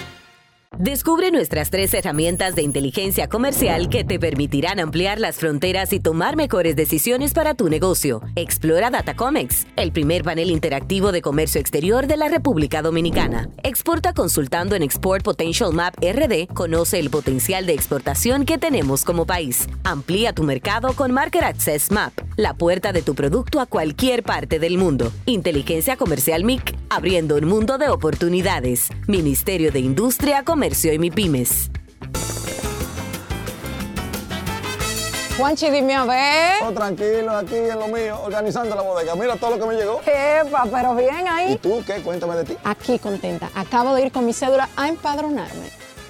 Descubre nuestras tres herramientas de inteligencia comercial que te permitirán ampliar las fronteras y tomar mejores decisiones para tu negocio. Explora Datacomex, el primer panel interactivo de comercio exterior de la República Dominicana. Exporta consultando en Export Potential Map RD. Conoce el potencial de exportación que tenemos como país. Amplía tu mercado con Market Access Map, la puerta de tu producto a cualquier parte del mundo. Inteligencia Comercial MIC, abriendo un mundo de oportunidades. Ministerio de Industria, Comercio y MIPIMES. Juanchi, dime a ver. Oh, tranquilo, aquí en lo mío, organizando la bodega. Mira todo lo que me llegó. Epa, pero bien ahí. ¿Y tú qué? Cuéntame de ti. Aquí contenta. Acabo de ir con mi cédula a empadronarme.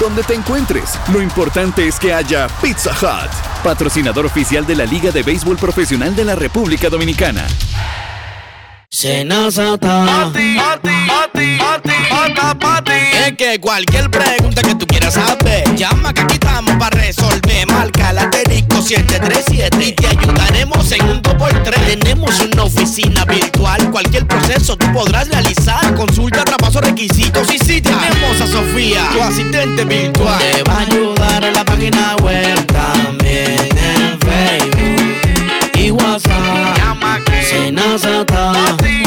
Donde te encuentres, lo importante es que haya Pizza Hut, patrocinador oficial de la Liga de Béisbol Profesional de la República Dominicana. Senazata. Pati, pati, pati, pati, pata, pati. Es que cualquier pregunta que tú quieras saber, llama que aquí estamos para resolver. Marca la asterisco 737 y te ayudaremos en un 2x3. Tenemos una oficina virtual, cualquier proceso tú podrás realizar. Consulta, traspaso, requisitos y si tenemos a Sofía, tu asistente virtual. Te va a ayudar en la página web también en Facebook y WhatsApp.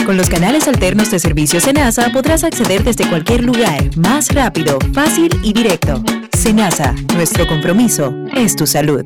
Con los canales alternos de servicio Senasa podrás acceder desde cualquier lugar, más rápido, fácil y directo. Senasa, nuestro compromiso es tu salud.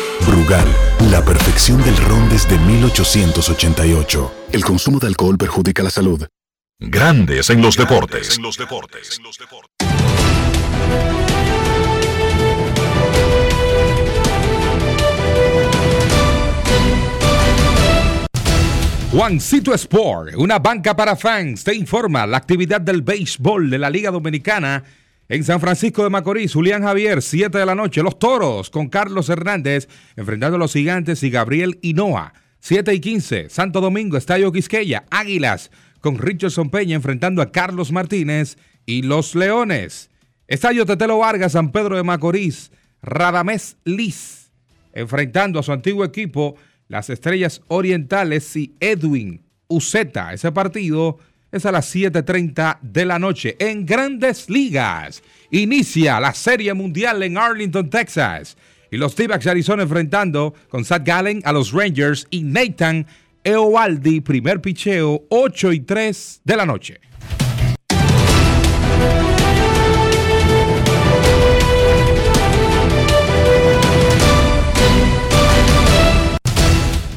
Brugal, la perfección del ron desde 1888. El consumo de alcohol perjudica la salud. Grandes en los deportes. Juancito Sport, una banca para fans, te informa la actividad del béisbol de la Liga Dominicana en San Francisco de Macorís. Julián Javier, 7 de la noche. Los toros con Carlos Hernández enfrentando a los gigantes y Gabriel Hinoa. 7 y 15. Santo Domingo, Estadio Quisqueya. Águilas con Richardson Peña enfrentando a Carlos Martínez y los Leones. Estadio Tetelo Vargas, San Pedro de Macorís. Radamés Liz enfrentando a su antiguo equipo las Estrellas Orientales y Edwin Uceta. Ese partido es a las 7.30 de la noche en Grandes Ligas. Inicia la Serie Mundial en Arlington, Texas. Y los D-Backs de Arizona enfrentando con Zach Gallen a los Rangers y Nathan Eovaldi, primer picheo, 8 y 3 de la noche.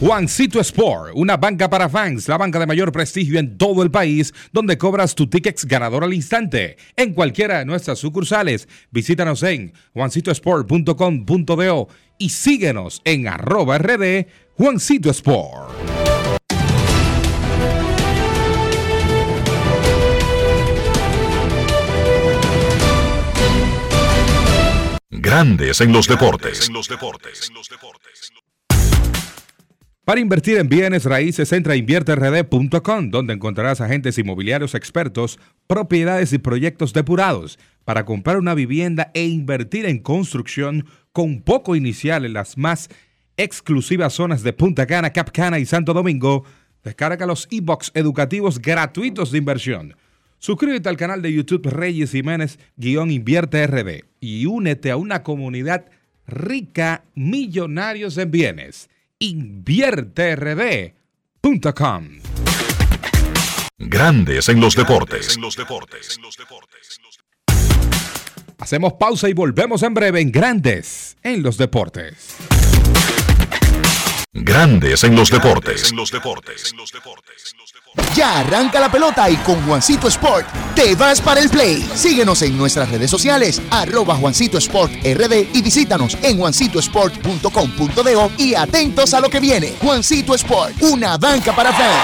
Juancito Sport, una banca para fans, la banca de mayor prestigio en todo el país, donde cobras tu tickets ganador al instante. En cualquiera de nuestras sucursales, visítanos en juancitosport.com.do y síguenos en arroba rd Juancito Sport. Grandes en los deportes. Para invertir en bienes raíces, entra a invierterd.com, donde encontrarás agentes inmobiliarios expertos, propiedades y proyectos depurados para comprar una vivienda e invertir en construcción con poco inicial en las más exclusivas zonas de Punta Cana, Cap Cana y Santo Domingo. Descarga los e-books educativos gratuitos de inversión. Suscríbete al canal de YouTube Reyes Jiménez-Invierte RD y únete a una comunidad rica, millonarios en bienes invierterd.com. Grandes en los deportes. Hacemos pausa y volvemos en breve en Grandes en los deportes. Grandes en los deportes. Ya arranca la pelota y con Juancito Sport te vas para el play. Síguenos en nuestras redes sociales, arroba Juancito Sport RD y visítanos en juancitosport.com.de y atentos a lo que viene. Juancito Sport, una banca para fans.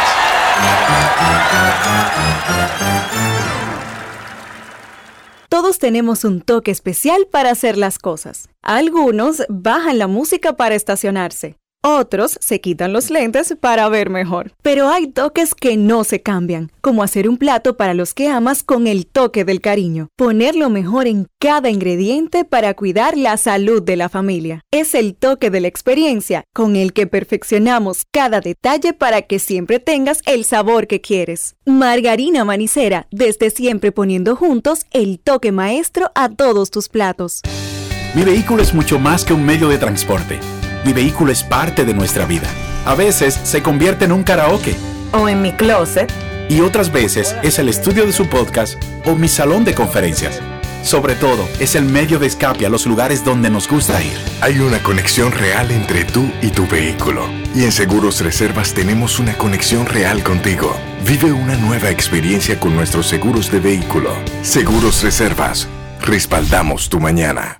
Todos tenemos un toque especial para hacer las cosas. Algunos bajan la música para estacionarse. Otros se quitan los lentes para ver mejor. Pero hay toques que no se cambian, como hacer un plato para los que amas con el toque del cariño. Poner lo mejor en cada ingrediente para cuidar la salud de la familia. Es el toque de la experiencia con el que perfeccionamos cada detalle para que siempre tengas el sabor que quieres. Margarina Manicera, desde siempre poniendo juntos el toque maestro a todos tus platos. Mi vehículo es mucho más que un medio de transporte mi vehículo es parte de nuestra vida. A veces se convierte en un karaoke. O en mi closet. Y otras veces es el estudio de su podcast o mi salón de conferencias. Sobre todo, es el medio de escape a los lugares donde nos gusta ir. Hay una conexión real entre tú y tu vehículo. Y en Seguros Reservas tenemos una conexión real contigo. Vive una nueva experiencia con nuestros seguros de vehículo. Seguros Reservas. Respaldamos tu mañana.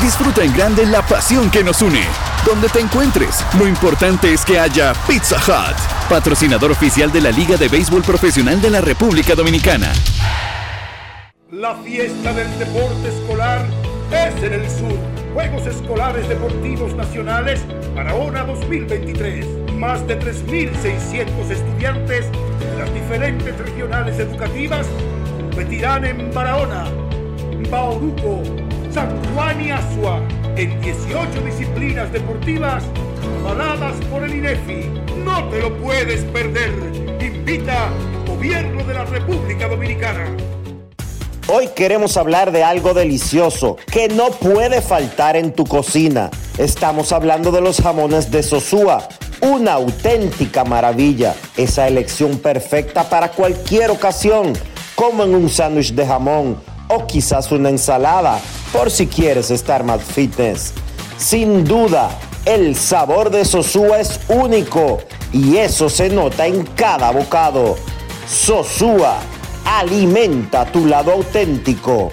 Disfruta en grande la pasión que nos une. Donde te encuentres, lo importante es que haya Pizza Hut, patrocinador oficial de la Liga de Béisbol Profesional de la República Dominicana. La fiesta del deporte escolar es en el sur. Juegos Escolares Deportivos Nacionales Barahona 2023. Más de 3.600 estudiantes de las diferentes regionales educativas competirán en Barahona, Bauruco, Juan y Asua en 18 disciplinas deportivas avaladas por el INEFI. No te lo puedes perder. Invita Gobierno de la República Dominicana. Hoy queremos hablar de algo delicioso que no puede faltar en tu cocina. Estamos hablando de los jamones de Sosúa. Una auténtica maravilla. Esa elección perfecta para cualquier ocasión, como en un sándwich de jamón o quizás una ensalada, por si quieres estar más fitness. Sin duda, el sabor de Sosúa es único y eso se nota en cada bocado. Sosúa, alimenta tu lado auténtico.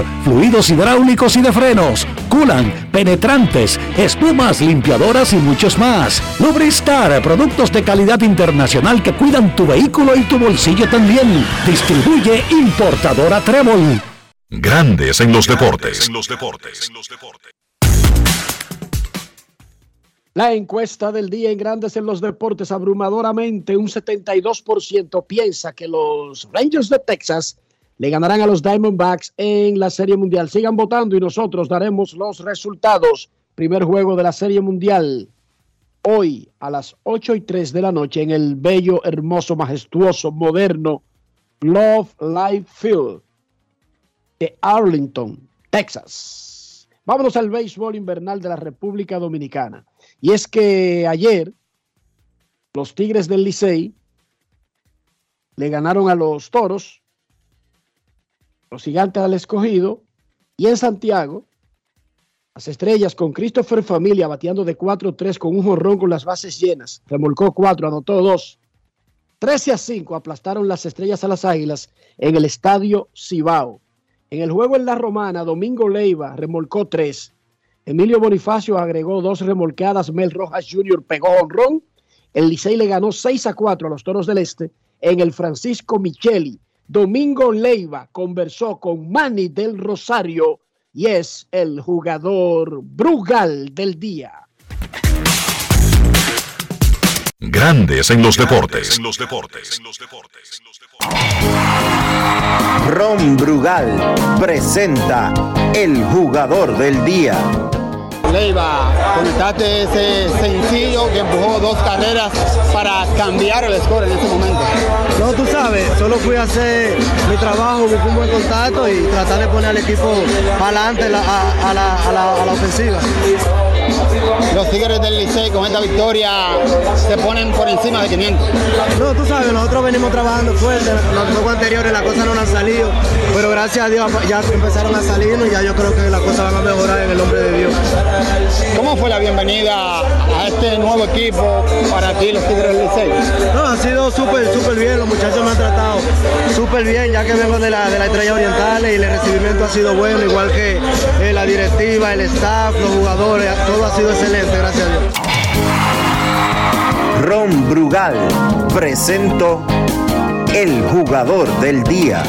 fluidos hidráulicos y de frenos, culan, penetrantes, espumas, limpiadoras y muchos más. Lubristar, productos de calidad internacional que cuidan tu vehículo y tu bolsillo también. Distribuye importadora Trébol. Grandes en los deportes. La encuesta del día en Grandes en los Deportes, abrumadoramente un 72% piensa que los Rangers de Texas le ganarán a los Diamondbacks en la Serie Mundial. Sigan votando y nosotros daremos los resultados. Primer juego de la Serie Mundial. Hoy a las 8 y 3 de la noche en el bello, hermoso, majestuoso, moderno Love Life Field de Arlington, Texas. Vámonos al béisbol invernal de la República Dominicana. Y es que ayer los Tigres del Licey le ganaron a los Toros, los Gigantes al Escogido y en Santiago las estrellas con Christopher Familia bateando de 4-3 con un jorrón con las bases llenas. Remolcó 4, anotó 2. 13 a 5 aplastaron las estrellas a las águilas en el estadio Cibao. En el juego en la Romana, Domingo Leiva remolcó 3. Emilio Bonifacio agregó dos remolcadas. Mel Rojas Jr. pegó honrón. El Licey le ganó 6 a 4 a los Toros del Este en el Francisco Micheli. Domingo Leiva conversó con Manny del Rosario y es el jugador Brugal del día. Grandes en los deportes. En los deportes. Ron Brugal presenta el jugador del día. Leiva, comentaste ese sencillo que empujó dos carreras para cambiar el score en ese momento. No, tú sabes, solo fui a hacer mi trabajo, buscar un buen contacto y tratar de poner al equipo para adelante a, la, a, la, a la ofensiva. Los Tigres del Licey con esta victoria se ponen por encima de 500. No, tú sabes, nosotros venimos trabajando fuerte, los juegos anteriores las cosas no han salido, pero gracias a Dios ya empezaron a salir y ya yo creo que las cosas van a mejorar en el nombre de Dios. ¿Cómo fue la bienvenida a este nuevo equipo para ti, los Tigres del Licey? No, ha sido súper, súper bien, los muchachos me han tratado súper bien, ya que vengo de la, de la Estrella Oriental y el recibimiento ha sido bueno, igual que eh, la directiva, el staff, los jugadores, todo ha sido excelente, gracias a Dios. Ron Brugal presento el jugador del día.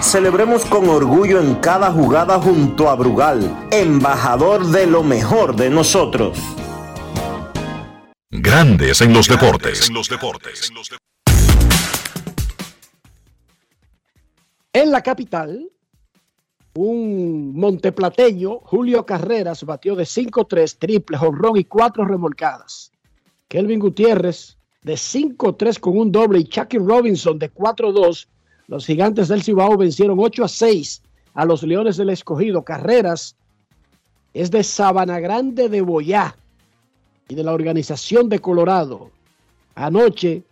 Celebremos con orgullo en cada jugada junto a Brugal, embajador de lo mejor de nosotros. Grandes en los deportes. En la capital, un monteplateño, Julio Carreras, batió de 5-3, triple, jonrón y cuatro remolcadas. Kelvin Gutiérrez de 5-3 con un doble y Chucky Robinson de 4-2. Los gigantes del Cibao vencieron 8 a 6 a los Leones del Escogido. Carreras es de Sabana Grande de Boyá y de la organización de Colorado. Anoche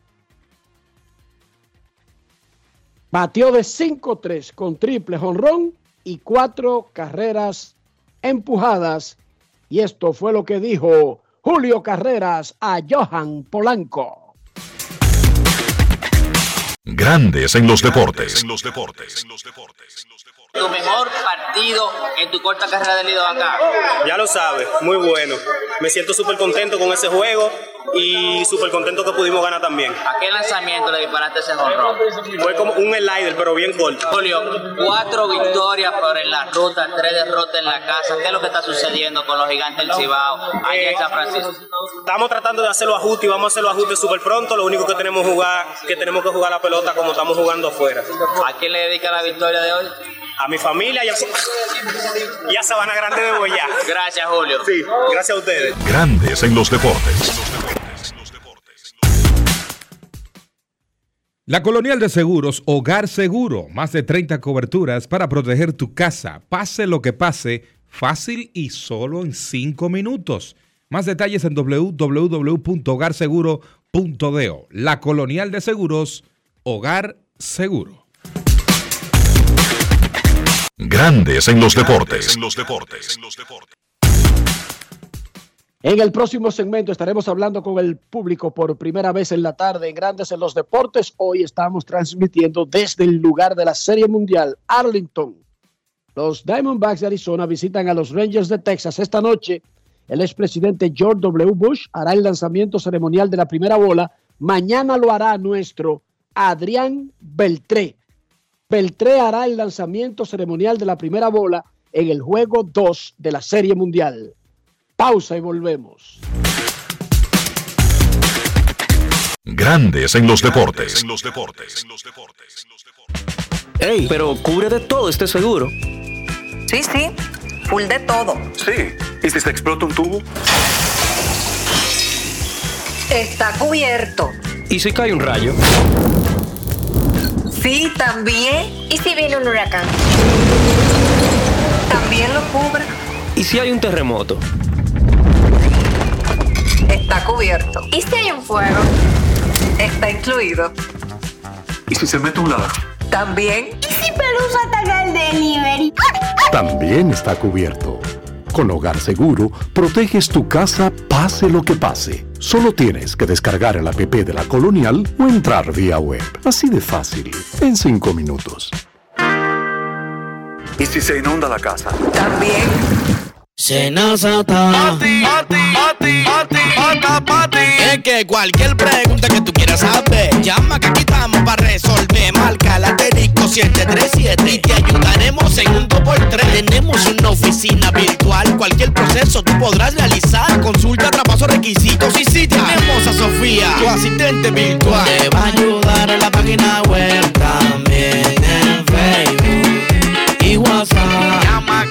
batió de 5-3 con triple jonrón y cuatro carreras empujadas. Y esto fue lo que dijo Julio Carreras a Johan Polanco. Grandes en los deportes. Tu mejor partido en tu corta carrera de Lido acá. Ya lo sabes, muy bueno. Me siento súper contento con ese juego y súper contento que pudimos ganar también. ¿A qué lanzamiento le disparaste ese jonrón? Fue como un slider, pero bien corto. Julio, cuatro victorias por en la ruta, tres derrotas en la casa. ¿Qué es lo que está sucediendo con los gigantes del Cibao allá en San Francisco? Estamos tratando de hacer los ajustes y vamos a hacer los ajustes súper pronto. Lo único que tenemos que jugar, que tenemos que jugar la pelota como estamos jugando afuera. ¿A quién le dedica la victoria de hoy? A mi familia y a, y a Sabana Grande de Boyá. Gracias, Julio. Sí, gracias a ustedes. Grandes en los deportes. La Colonial de Seguros, Hogar Seguro, más de 30 coberturas para proteger tu casa, pase lo que pase, fácil y solo en 5 minutos. Más detalles en www.hogarseguro.do. La Colonial de Seguros, Hogar Seguro. Grandes en los deportes. En el próximo segmento estaremos hablando con el público por primera vez en la tarde en Grandes en los Deportes. Hoy estamos transmitiendo desde el lugar de la Serie Mundial, Arlington. Los Diamondbacks de Arizona visitan a los Rangers de Texas esta noche. El expresidente George W. Bush hará el lanzamiento ceremonial de la primera bola. Mañana lo hará nuestro Adrián Beltré. Beltré hará el lanzamiento ceremonial de la primera bola en el juego 2 de la Serie Mundial. Pausa y volvemos. Grandes en los deportes. Ey, pero cubre de todo este seguro. Sí, sí, full de todo. Sí, ¿y si se explota un tubo? Está cubierto. ¿Y si cae un rayo? Sí, también. ¿Y si viene un huracán? También lo cubre. ¿Y si hay un terremoto? Está cubierto. ¿Y si hay un fuego? Está incluido. ¿Y si se mete un ladrón? También. ¿Y si Pelusa ataca el delivery? También está cubierto. Con Hogar Seguro, proteges tu casa pase lo que pase. Solo tienes que descargar el app de la Colonial o entrar vía web. Así de fácil, en 5 minutos. ¿Y si se inunda la casa? También. Senazata. Pati, pati, pati, pati, pata, pati. Es que cualquier pregunta que tú quieras saber, llama que aquí estamos para resolver. Marca la asterisco 737 y te ayudaremos en un 2x3. Tenemos una oficina virtual, cualquier proceso tú podrás realizar. Consulta, traspaso, requisitos y si tenemos a Sofía, tu asistente virtual. Te va a ayudar en la página web también en Facebook y WhatsApp. Llama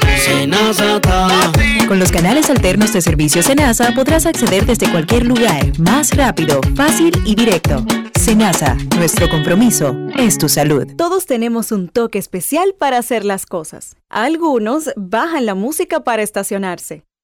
Con los canales alternos de servicio Senasa podrás acceder desde cualquier lugar, más rápido, fácil y directo. Senasa, nuestro compromiso es tu salud. Todos tenemos un toque especial para hacer las cosas. Algunos bajan la música para estacionarse.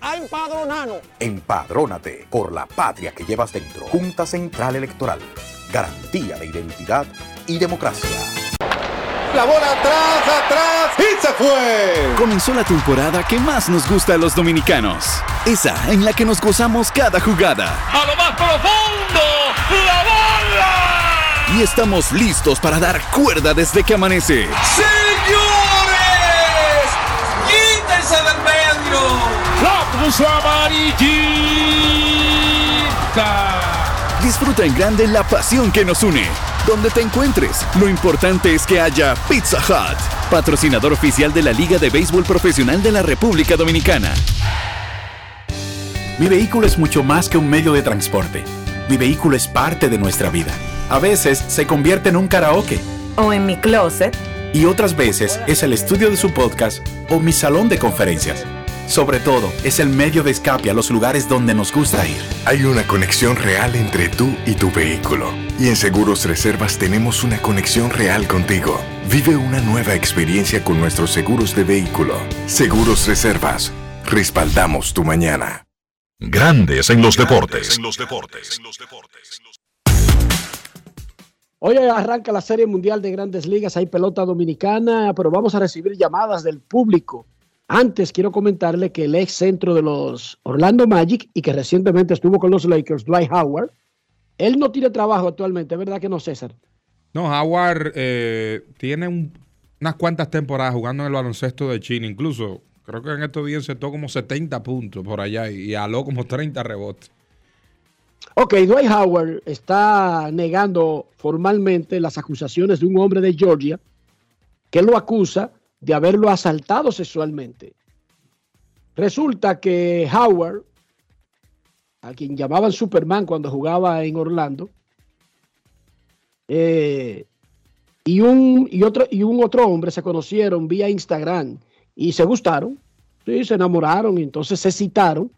a empadronarnos. Empadrónate por la patria que llevas dentro. Junta Central Electoral. Garantía de identidad y democracia. La bola atrás, atrás y se fue. Comenzó la temporada que más nos gusta a los dominicanos. Esa en la que nos gozamos cada jugada. A lo más profundo, la bola. Y estamos listos para dar cuerda desde que amanece. Señores, Puso amarillita. Disfruta en grande la pasión que nos une. Donde te encuentres, lo importante es que haya Pizza Hut, patrocinador oficial de la Liga de Béisbol Profesional de la República Dominicana. Mi vehículo es mucho más que un medio de transporte. Mi vehículo es parte de nuestra vida. A veces se convierte en un karaoke. O en mi closet. Y otras veces es el estudio de su podcast o mi salón de conferencias. Sobre todo, es el medio de escape a los lugares donde nos gusta ir. Hay una conexión real entre tú y tu vehículo. Y en Seguros Reservas tenemos una conexión real contigo. Vive una nueva experiencia con nuestros seguros de vehículo. Seguros Reservas. Respaldamos tu mañana. Grandes en los deportes. Hoy arranca la Serie Mundial de Grandes Ligas, hay pelota dominicana, pero vamos a recibir llamadas del público. Antes quiero comentarle que el ex centro de los Orlando Magic y que recientemente estuvo con los Lakers, Dwight Howard, él no tiene trabajo actualmente, ¿verdad que no, César? No, Howard eh, tiene un- unas cuantas temporadas jugando en el baloncesto de China. Incluso creo que en estos días sentó como 70 puntos por allá y, y aló como 30 rebotes. Ok, Dwight Howard está negando formalmente las acusaciones de un hombre de Georgia que lo acusa de haberlo asaltado sexualmente. Resulta que Howard, a quien llamaban Superman cuando jugaba en Orlando, eh, y, un, y, otro, y un otro hombre se conocieron vía Instagram y se gustaron, sí, se enamoraron y entonces se citaron.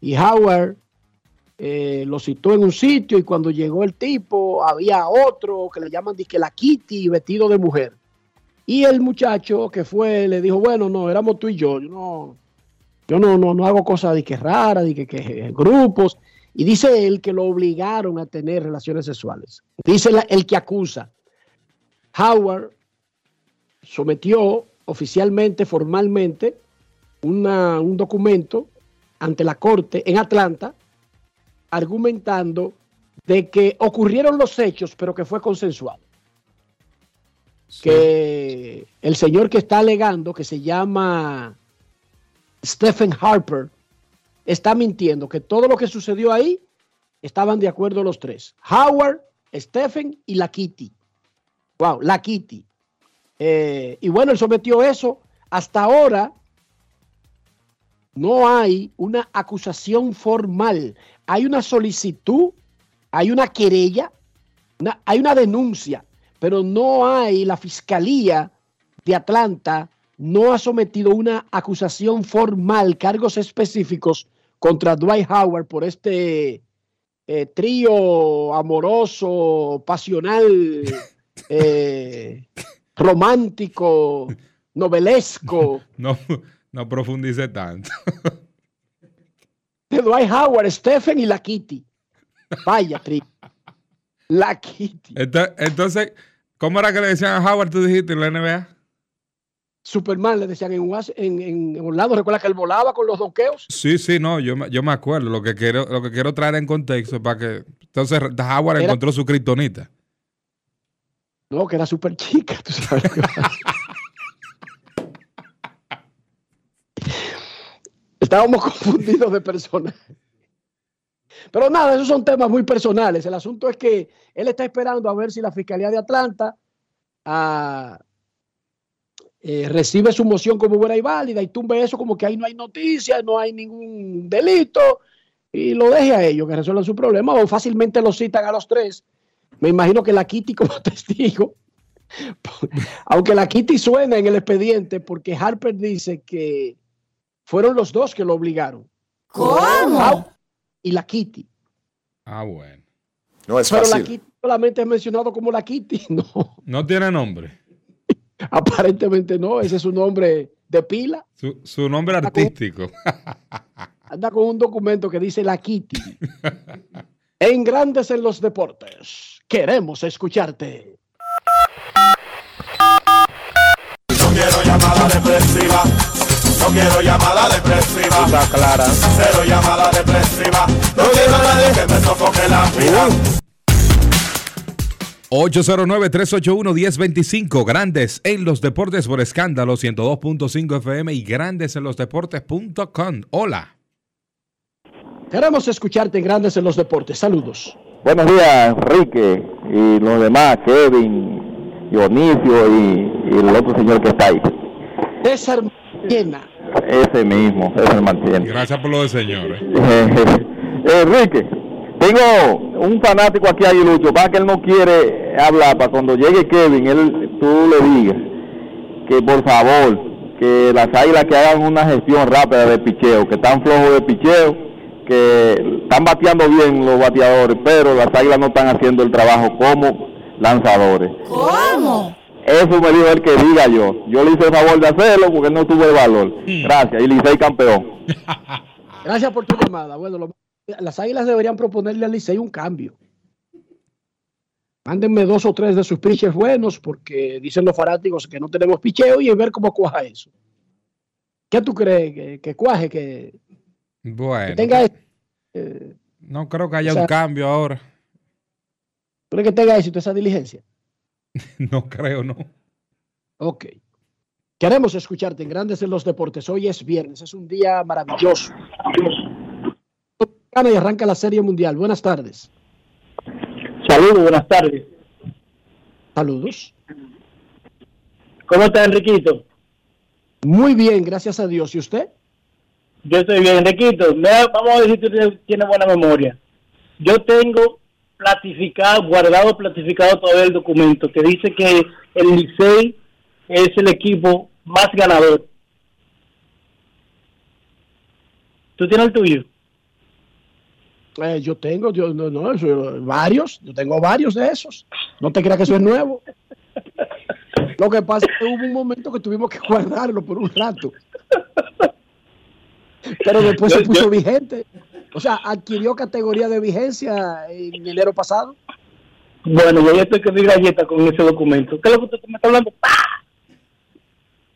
Y Howard eh, lo citó en un sitio y cuando llegó el tipo había otro que le llaman disque la Kitty vestido de mujer. Y el muchacho que fue le dijo, bueno, no, éramos tú y yo, yo no, yo no, no, no hago cosas de que raras, de que, que grupos. Y dice él que lo obligaron a tener relaciones sexuales. Dice el que acusa. Howard sometió oficialmente, formalmente, una- un documento ante la Corte en Atlanta, argumentando de que ocurrieron los hechos, pero que fue consensuado. Que el señor que está alegando, que se llama Stephen Harper, está mintiendo, que todo lo que sucedió ahí estaban de acuerdo los tres. Howard, Stephen y la Kitty. Wow, la Kitty. Eh, y bueno, él sometió eso. Hasta ahora no hay una acusación formal. Hay una solicitud, hay una querella, hay una denuncia, pero no hay la fiscalía de Atlanta no ha sometido una acusación formal, cargos específicos contra Dwight Howard por este eh, trío amoroso, pasional, eh, romántico, novelesco No, no profundice tanto. de Dwight Howard, Stephen y la Kitty. Vaya trío. La Kitty. Ento- Entonces, ¿cómo era que le decían a Howard, tú dijiste, en la NBA? Superman le decían en, en, en Orlando, recuerda que él volaba con los donqueos. Sí, sí, no, yo, me- yo me acuerdo. Lo que quiero, lo que quiero traer en contexto es para que. Entonces, Howard Era- encontró su kriptonita. No, que era súper chica, tú sabes. lo que pasa. Estábamos confundidos de personas. Pero nada, esos son temas muy personales. El asunto es que él está esperando a ver si la Fiscalía de Atlanta ah, eh, recibe su moción como buena y válida y tumbe eso como que ahí no hay noticias, no hay ningún delito y lo deje a ellos que resuelvan su problema o fácilmente lo citan a los tres. Me imagino que la Kitty como testigo, aunque la Kitty suena en el expediente porque Harper dice que fueron los dos que lo obligaron. ¿Cómo? Y la Kitty. Ah, bueno. No es Pero la fácil. Kitty solamente es mencionado como la Kitty. No, No tiene nombre. aparentemente no. Ese es su nombre de pila. Su, su nombre artístico. Anda con un documento que dice la Kitty. en Grandes en los Deportes. Queremos escucharte. No quiero llamada depresiva. Quiero llamada depresiva. Está clara. Cero llamada depresiva. No quiero a nadie que me sofoque la vida. 809-381-1025. Grandes en los deportes por escándalo 102.5 FM y grandes en los deportes.com. Hola. Queremos escucharte en Grandes en los Deportes. Saludos. Buenos días, Enrique y los demás, Kevin, Dionisio y, y el otro señor que está ahí. César Llena. Ese mismo, ese mantiene. Gracias por lo de señor. eh. Enrique, tengo un fanático aquí aguilucho, para que él no quiere hablar, para cuando llegue Kevin, él, tú le digas que por favor, que las águilas que hagan una gestión rápida de picheo, que están flojos de picheo, que están bateando bien los bateadores, pero las águilas no están haciendo el trabajo como lanzadores. ¿Cómo? Eso me dijo el que diga yo. Yo le hice el favor de hacerlo porque no tuve el valor. Gracias. Y Licey campeón. Gracias por tu llamada. Bueno, lo- las águilas deberían proponerle al Licey un cambio. Mándenme dos o tres de sus pitchers buenos porque dicen los fanáticos que no tenemos picheo y ver cómo cuaja eso. ¿Qué tú crees? ¿Que, que cuaje? ¿Que, que Bueno. tenga eh, No creo que haya o sea- un cambio ahora. ¿tú crees que tenga éxito esa diligencia? No creo, no. Ok. Queremos escucharte en Grandes en los Deportes. Hoy es viernes, es un día maravilloso. Y arranca la Serie Mundial. Buenas tardes. Saludos, buenas tardes. Saludos. ¿Cómo está Enriquito? Muy bien, gracias a Dios. ¿Y usted? Yo estoy bien, Enriquito. me- vamos a ver si tú tienes- tienes buena memoria. Yo tengo platificado, guardado, platificado todo el documento que dice que el Licey es el equipo más ganador. ¿Tú tienes el tuyo? Eh, yo tengo, yo, no, no, varios, yo tengo varios de esos. No te creas que eso es nuevo. Lo que pasa es que hubo un momento que tuvimos que guardarlo por un rato. Pero después se puso vigente. O sea, adquirió categoría de vigencia en enero pasado. Bueno, yo ya estoy que mi galleta con ese documento. ¿Qué es lo que usted me está hablando? ¡Pah!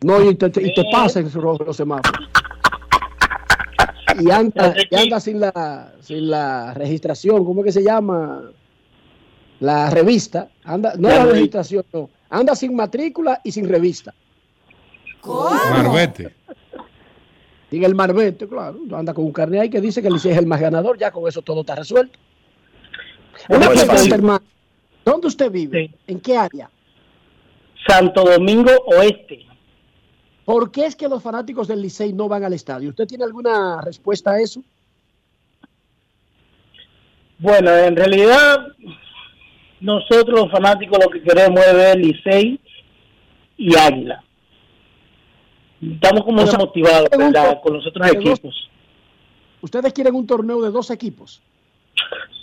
No, y te, y te pasan rojo los semáforos. Y anda, y anda sin, la, sin la registración, ¿cómo es que se llama? La revista. Anda, no la registración, no. Anda sin matrícula y sin revista. Marbete. Sin el marbete, claro. Anda con un carnet ahí que dice que el Licey es el más ganador, ya con eso todo está resuelto. Una pregunta, hermano. ¿Dónde usted vive? ¿En qué área? Santo Domingo Oeste. ¿Por qué es que los fanáticos del Licey no van al estadio? ¿Usted tiene alguna respuesta a eso? Bueno, en realidad nosotros los fanáticos lo que queremos es ver Licey y Águila. Estamos como O con los otros dos- equipos. Ustedes quieren un torneo de dos equipos.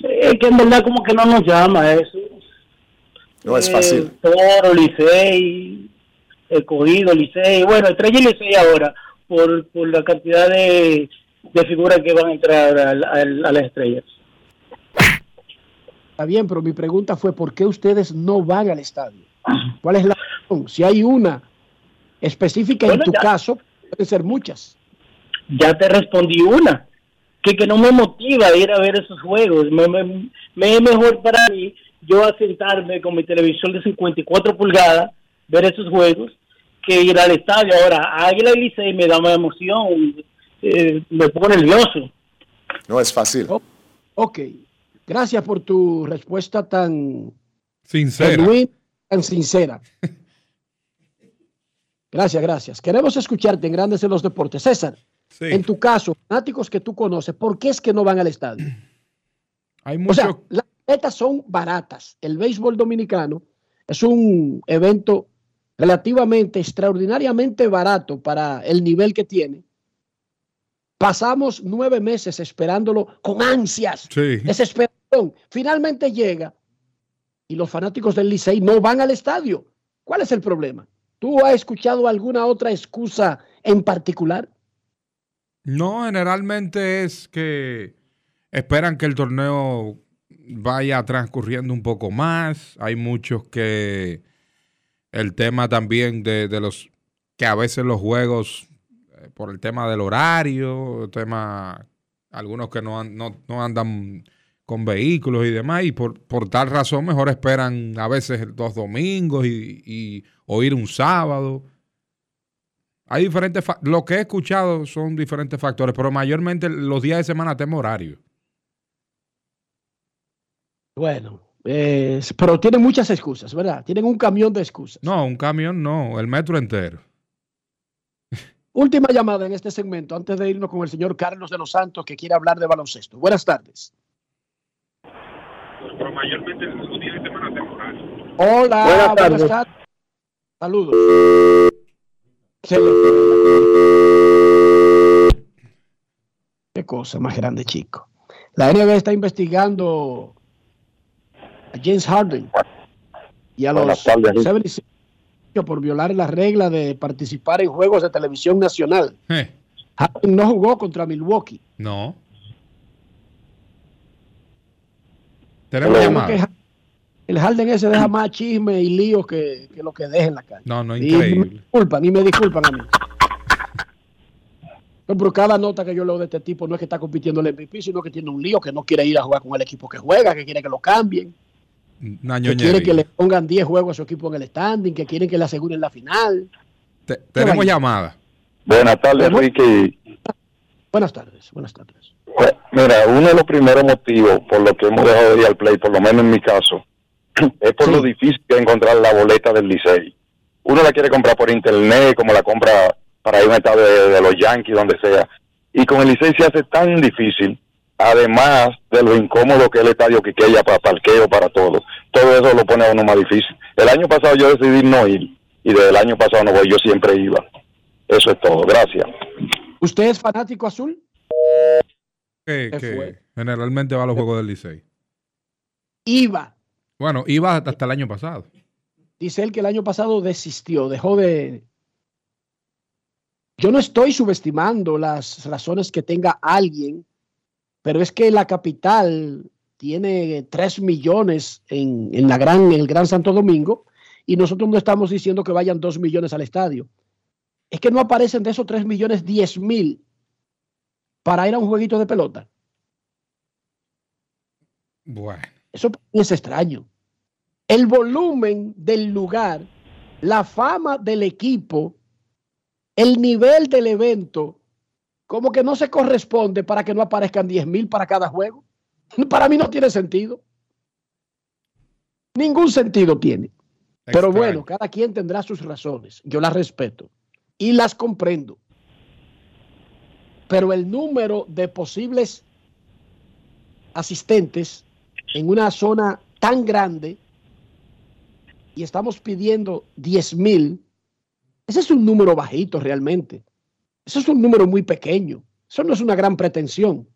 Es que en verdad como que no nos llama eso. No es Eh, fácil. Toro, Licey, Escogido, Licey. Bueno, Estrella y Licey ahora, por, por la cantidad de, de figuras que van a entrar al- al- a las estrellas. Está bien, pero mi pregunta fue ¿por qué ustedes no van al estadio? ¿Cuál es la razón? Si hay una específica Bueno, en tu ya. caso, pueden ser muchas. Ya te respondí una, que, que no me motiva a ir a ver esos juegos. Me, me- me es mejor para mí yo a sentarme con mi televisión de 54 pulgadas, ver esos juegos, que ir al estadio. Ahora, Águila y Licey me da más emoción, eh, me pongo nervioso. No es fácil. Ok, gracias por tu respuesta tan Sincera. genuina, tan sincera. Gracias, gracias. Queremos escucharte en Grandes en los Deportes. César, en tu caso, fanáticos que tú conoces, ¿por qué es que no van al estadio? Hay O sea, las metas son baratas. El béisbol dominicano es un evento relativamente, extraordinariamente barato para el nivel que tiene. Pasamos nueve meses esperándolo con ansias, Sí. desesperación. Finalmente llega y los fanáticos del Licey no van al estadio. ¿Cuál es el problema? ¿Tú has escuchado alguna otra excusa en particular? No, generalmente es que esperan que el torneo vaya transcurriendo un poco más. Hay muchos que el tema también de, de los que a veces los juegos eh, por el tema del horario, tema algunos que no, no, no andan con vehículos y demás, y por, por tal razón mejor esperan a veces dos domingos y, y- o ir un sábado. Hay diferentes, lo que he escuchado son diferentes factores, pero mayormente los días de semana tema horario. Bueno, eh, pero tienen muchas excusas, ¿verdad? Tienen un camión de excusas. No, un camión no, el metro entero. Última llamada en este segmento antes de irnos con el señor Carlos de los Santos que quiere hablar de baloncesto. Buenas tardes. Pero mayormente los días de semana tema horario. Hola, Buenas buenas tardes. Saludos. Se le fue la- Qué cosa más grande, chico. La NBA está investigando a James Harden y a los Buenas tardes, Rick. 76 por violar la regla de participar en juegos de televisión nacional. Eh, Harden no jugó contra Milwaukee. no. Tenemos llamada. El Harden ese deja más chisme y líos que, que lo que deja en la calle. No, no, Y me increíble. disculpan, y me disculpan a mí. No, pero cada nota que yo leo de este tipo no es que está compitiendo el MVP, sino que tiene un lío, que no quiere ir a jugar con el equipo que juega, que quiere que lo cambien, Una que quiere que le pongan 10 juegos a su equipo en el standing, que quieren que le aseguren la final. Te- tenemos vaya. llamada. Buenas tardes, Ricky. Buenas tardes, buenas tardes. Pues, Mira, uno de los primeros motivos por los que hemos dejado de ir al play, por lo menos en mi caso, es por lo difícil que es encontrar la boleta del Licey. Uno la quiere comprar por internet, como la compra para ir a un estadio de, de los Yankees, donde sea. Y con el Licey se hace tan difícil, además de lo incómodo que es el estadio Quiqueya para parqueo, para todo. Todo eso lo pone a uno más difícil. El año pasado yo decidí no ir, y desde el año pasado no voy, yo siempre iba. Eso es todo, gracias. ¿Usted es fanático azul? Generalmente va a los juegos del Licey. Iba. Bueno, iba hasta, el año pasado. Dice él que el año pasado desistió, dejó de... Yo no estoy subestimando las razones que tenga alguien, pero es que la capital tiene 3 millones en, en la gran, en el Gran Santo Domingo y nosotros no estamos diciendo que vayan 2 millones al estadio. es que no aparecen de esos 3 millones 10 mil para ir a un jueguito de pelota. Bueno. Eso es extraño. El volumen del lugar, la fama del equipo, el nivel del evento, como que no se corresponde para que no aparezcan 10 mil para cada juego. Para mí no tiene sentido. Ningún sentido tiene. Pero bueno, cada quien tendrá sus razones. Yo las respeto y las comprendo. Pero el número de posibles asistentes en una zona tan grande y estamos pidiendo 10 mil, ese es un número bajito realmente. Eso es un número muy pequeño. Eso no es una gran pretensión.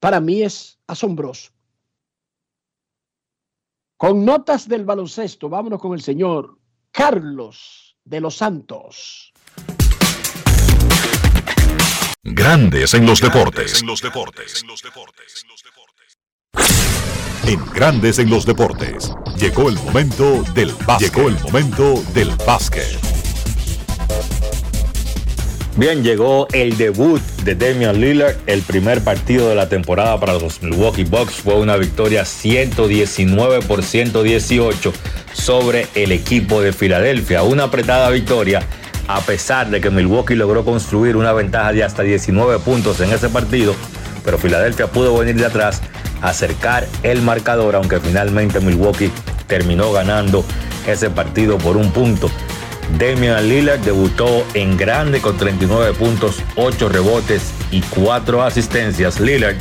Para mí es asombroso. Con notas del baloncesto, vámonos con el señor Carlos de los Santos. Grandes en los deportes. En los deportes. En Grandes en los deportes. Llegó el momento del básquet. Llegó el momento del básquet. Bien, llegó el debut de Damian Lillard. El primer partido de la temporada para los Milwaukee Bucks fue una victoria 119 por 118 sobre el equipo de Filadelfia. Una apretada victoria a pesar de que Milwaukee logró construir una ventaja de hasta 19 puntos en ese partido, pero Filadelfia pudo venir de atrás, acercar el marcador, aunque finalmente Milwaukee terminó ganando ese partido por un punto. Damian Lillard debutó en grande con 39 puntos, 8 rebotes y 4 asistencias. Lillard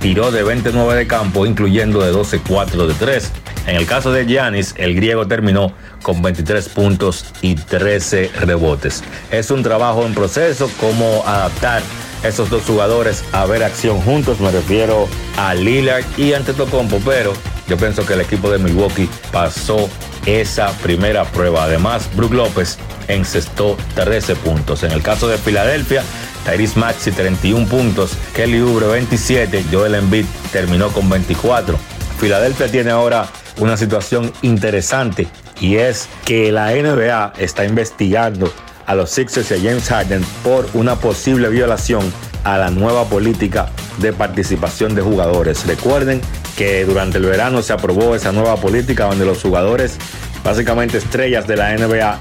tiró de 29 de campo, incluyendo de 12-4 de 3. En el caso de Giannis, el griego terminó con 23 puntos y 13 rebotes. Es un trabajo en proceso, cómo adaptar esos dos jugadores a ver acción juntos. Me refiero a Lillard y Antetokounmpo, pero yo pienso que el equipo de Milwaukee pasó esa primera prueba. Además, Brook López encestó 13 puntos. En el caso de Filadelfia, Tyrese Maxi 31 puntos, Kelly Oubre 27, Joel Embiid terminó con 24. Filadelfia tiene ahora una situación interesante y es que la NBA está investigando a los Sixers y a James Harden por una posible violación a la nueva política de participación de jugadores. Recuerden que durante el verano se aprobó esa nueva política donde los jugadores, básicamente estrellas de la NBA,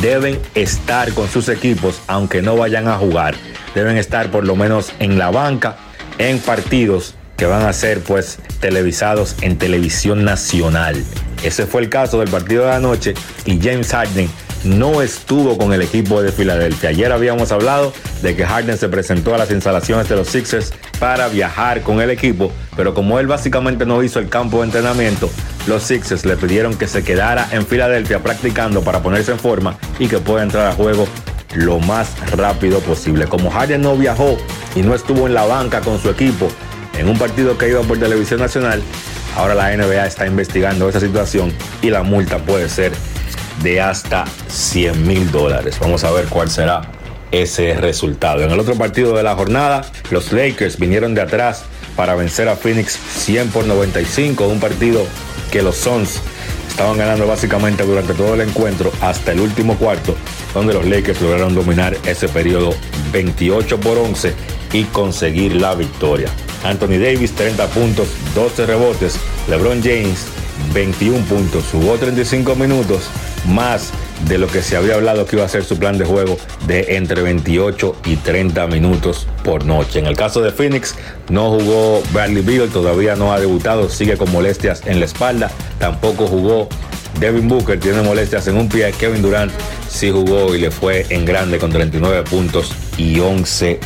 deben estar con sus equipos aunque no vayan a jugar. Deben estar por lo menos en la banca en partidos que van a ser pues televisados en televisión nacional. Ese fue el caso del partido de anoche y James Harden no estuvo con el equipo de Filadelfia. Ayer habíamos hablado de que Harden se presentó a las instalaciones de los Sixers para viajar con el equipo, pero como él básicamente no hizo el campo de entrenamiento, los Sixers le pidieron que se quedara en Filadelfia practicando para ponerse en forma y que pueda entrar a juego lo más rápido posible. Como Harden no viajó y no estuvo en la banca con su equipo en un partido que iba por televisión nacional, ahora la NBA está investigando esa situación y la multa puede ser de hasta 100 mil dólares. Vamos a ver cuál será ese resultado. En el otro partido de la jornada, los Lakers vinieron de atrás para vencer a Phoenix 100 por 95, un partido que los Suns estaban ganando básicamente durante todo el encuentro hasta el último cuarto, donde los Lakers lograron dominar ese periodo 28 por 11 y conseguir la victoria. Anthony Davis 30 puntos, 12 rebotes, LeBron James 21 puntos, jugó 35 minutos más de lo que se había hablado que iba a ser su plan de juego de entre 28 y 30 minutos por noche. En el caso de Phoenix, no jugó Bradley Beal, todavía no ha debutado, sigue con molestias en la espalda, tampoco jugó Devin Booker, tiene molestias en un pie, Kevin Durant sí jugó y le fue en grande con 39 puntos y 11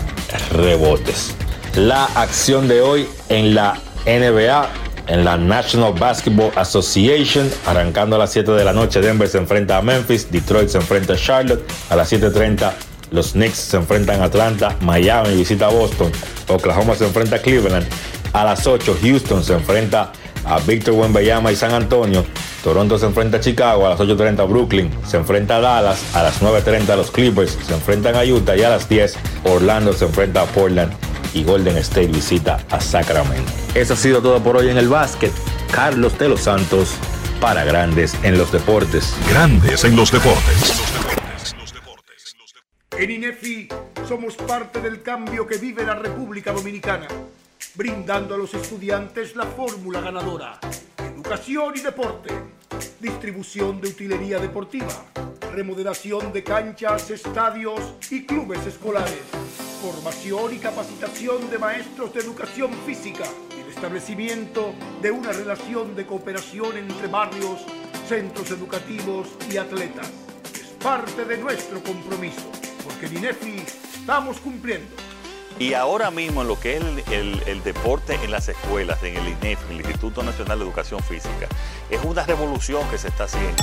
rebotes. La acción de hoy en la NBA en la National Basketball Association. Arrancando a las 7 de la noche, Denver se enfrenta a Memphis, Detroit se enfrenta a Charlotte. A las 7.30, los Knicks se enfrentan a Atlanta, Miami visita a Boston, Oklahoma se enfrenta a Cleveland. A las 8, Houston se enfrenta a Victor Wembanyama y San Antonio. Toronto se enfrenta a Chicago, a las 8.30 Brooklyn se enfrenta a Dallas, a las 9.30 los Clippers se enfrentan a Utah y a las 10 Orlando se enfrenta a Portland y Golden State visita a Sacramento. Eso ha sido todo por hoy en el básquet. Carlos de los Santos para Grandes en los Deportes. Grandes en los Deportes. En INEFI somos parte del cambio que vive la República Dominicana, brindando a los estudiantes la fórmula ganadora. Educación y deporte, distribución de utilería deportiva, remodelación de canchas, estadios y clubes escolares, formación y capacitación de maestros de educación física el establecimiento de una relación de cooperación entre barrios, centros educativos y atletas. Es parte de nuestro compromiso, porque en INEFI estamos cumpliendo. Y ahora mismo en lo que es el, el- el deporte en las escuelas, en el INEF, en el Instituto Nacional de Educación Física, es una revolución que se está haciendo.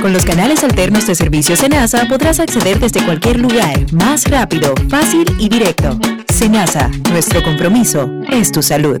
Con los canales alternos de servicio Senasa podrás acceder desde cualquier lugar, más rápido, fácil y directo. Senasa, nuestro compromiso es tu salud.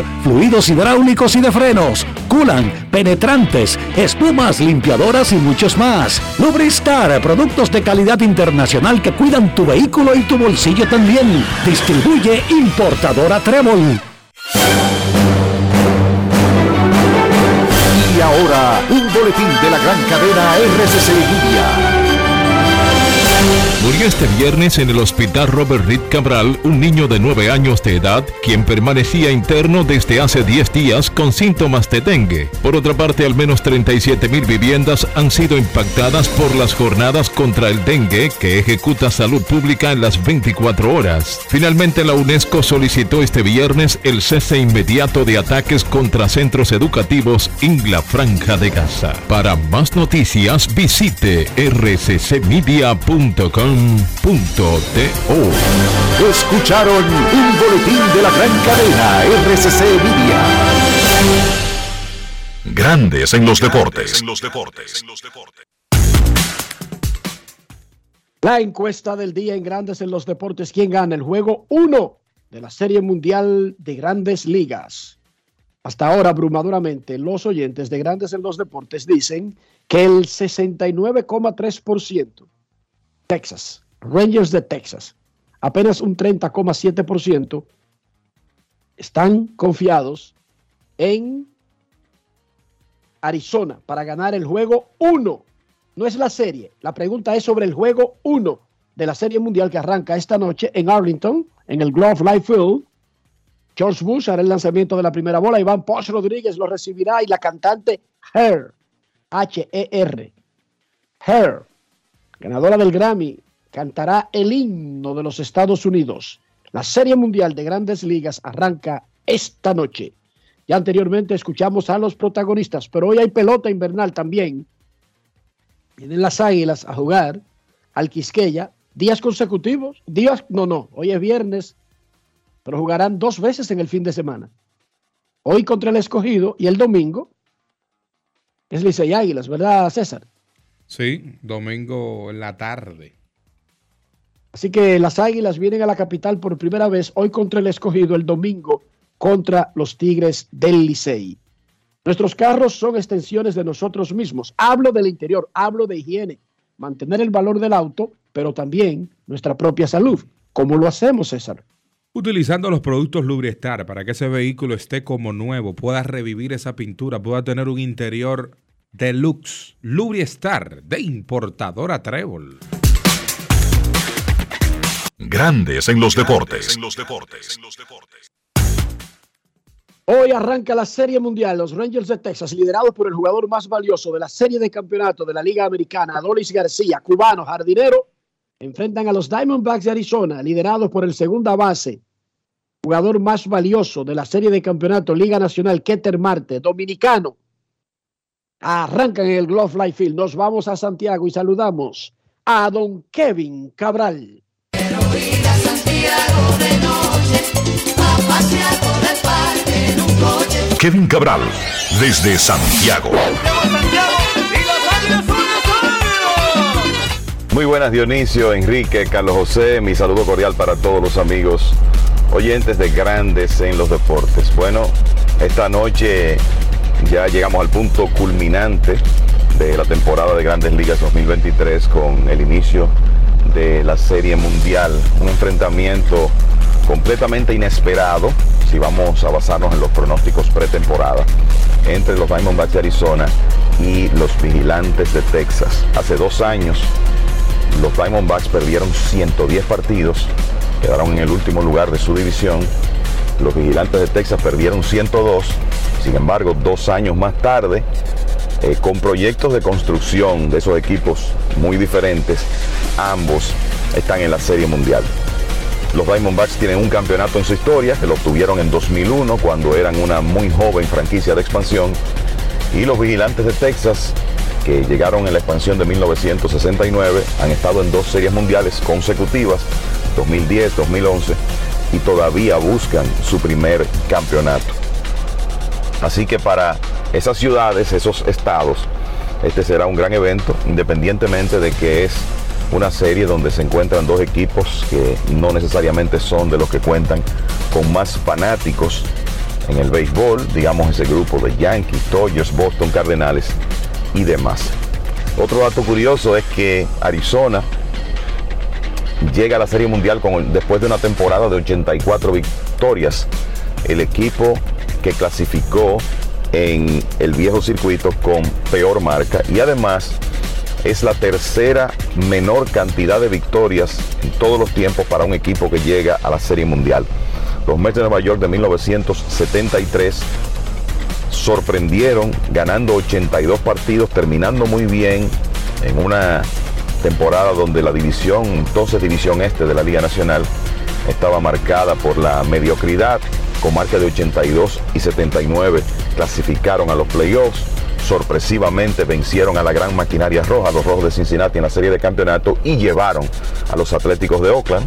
fluidos hidráulicos y de frenos, culan, penetrantes, espumas, limpiadoras y muchos más. Lubristar, productos de calidad internacional que cuidan tu vehículo y tu bolsillo también. Distribuye importadora Trébol. Y ahora, un boletín de la gran cadena RCC Media. Murió este viernes en el hospital Robert Reed Cabral un niño de 9 años de edad quien permanecía interno desde hace 10 días con síntomas de dengue. Por otra parte, al menos 37 mil viviendas han sido impactadas por las jornadas contra el dengue que ejecuta Salud Pública en las 24 horas. Finalmente, la UNESCO solicitó este viernes el cese inmediato de ataques contra centros educativos en la Franja de Gaza. Para más noticias, visite rccmedia.com.do. Escucharon un boletín de la gran cadena RCC Media. Grandes en los deportes. La encuesta del día en Grandes en los Deportes. ¿Quién gana el juego 1 de la Serie Mundial de Grandes Ligas? Hasta ahora, abrumadoramente, los oyentes de Grandes en los Deportes dicen que el 69,3% Texas, Rangers de Texas, apenas un 30,7% están confiados en Arizona para ganar el juego 1. No es la serie, la pregunta es sobre el juego 1 de la Serie Mundial que arranca esta noche en Arlington, en el Glove Life Field. George Bush hará el lanzamiento de la primera bola, Iván Posh Rodríguez lo recibirá y la cantante Her, H-E-R, Her, ganadora del Grammy, cantará el himno de los Estados Unidos. La Serie Mundial de Grandes Ligas arranca esta noche. Ya anteriormente escuchamos a los protagonistas, pero hoy hay pelota invernal también. Vienen las águilas a jugar al Quisqueya, días consecutivos, días, no, no, hoy es viernes, pero jugarán dos veces en el fin de semana. Hoy contra el escogido y el domingo es Licey Águilas, ¿verdad, César? Sí, domingo en la tarde. Así que las Águilas vienen a la capital por primera vez hoy contra el escogido, el domingo contra los Tigres del Licey. Nuestros carros son extensiones de nosotros mismos. Hablo del interior, hablo de higiene, mantener el valor del auto, pero también nuestra propia salud. ¿Cómo lo hacemos, César? Utilizando los productos Lubriestar para que ese vehículo esté como nuevo, pueda revivir esa pintura, pueda tener un interior deluxe. Lubriestar de importadora Trébol. Grandes en los deportes. Hoy arranca la Serie Mundial. Los Rangers de Texas, liderados por el jugador más valioso de la serie de campeonato de la Liga Americana, Adolis García, cubano, jardinero, enfrentan a los Diamondbacks de Arizona, liderados por el segunda base, jugador más valioso de la serie de campeonato Liga Nacional, Keter Marte, dominicano. Arrancan en el Glove Life Field. Nos vamos a Santiago y saludamos a don Kevin Cabral. Kevin Cabral, desde Santiago. Muy buenas Dionisio, Enrique, Carlos José, mi saludo cordial para todos los amigos oyentes de Grandes en los Deportes. Bueno, esta noche ya llegamos al punto culminante de la temporada de Grandes Ligas 2023 con el inicio de la Serie Mundial, un enfrentamiento completamente inesperado si vamos a basarnos en los pronósticos pretemporada entre los Diamondbacks de Arizona y los Vigilantes de Texas. Hace dos años los Diamondbacks perdieron 110 partidos, quedaron en el último lugar de su división. Los Vigilantes de Texas perdieron 102. Sin embargo, dos años más tarde, eh, con proyectos de construcción de esos equipos muy diferentes, ambos están en la Serie Mundial. Los Diamondbacks tienen un campeonato en su historia, que lo obtuvieron en 2001 cuando eran una muy joven franquicia de expansión. Y los Vigilantes de Texas, que llegaron en la expansión de 1969, han estado en dos series mundiales consecutivas, 2010, 2011, y todavía buscan su primer campeonato. Así que para esas ciudades, esos estados, este será un gran evento, independientemente de que es una serie donde se encuentran dos equipos que no necesariamente son de los que cuentan con más fanáticos en el béisbol, digamos ese grupo de Yankees, Dodgers, Boston, Cardenales y demás. Otro dato curioso es que Arizona llega a la Serie Mundial después de una temporada de 84 victorias. El equipo que clasificó en el viejo circuito con peor marca y además es la tercera menor cantidad de victorias en todos los tiempos para un equipo que llega a la Serie Mundial. Los Mets de Nueva York de 1973 sorprendieron ganando 82 partidos, terminando muy bien en una temporada donde la división, entonces división este de la Liga Nacional, estaba marcada por la mediocridad, con marca de 82 y 79 clasificaron a los playoffs sorpresivamente vencieron a la gran maquinaria roja, los rojos de Cincinnati en la serie de campeonato y llevaron a los Atléticos de Oakland,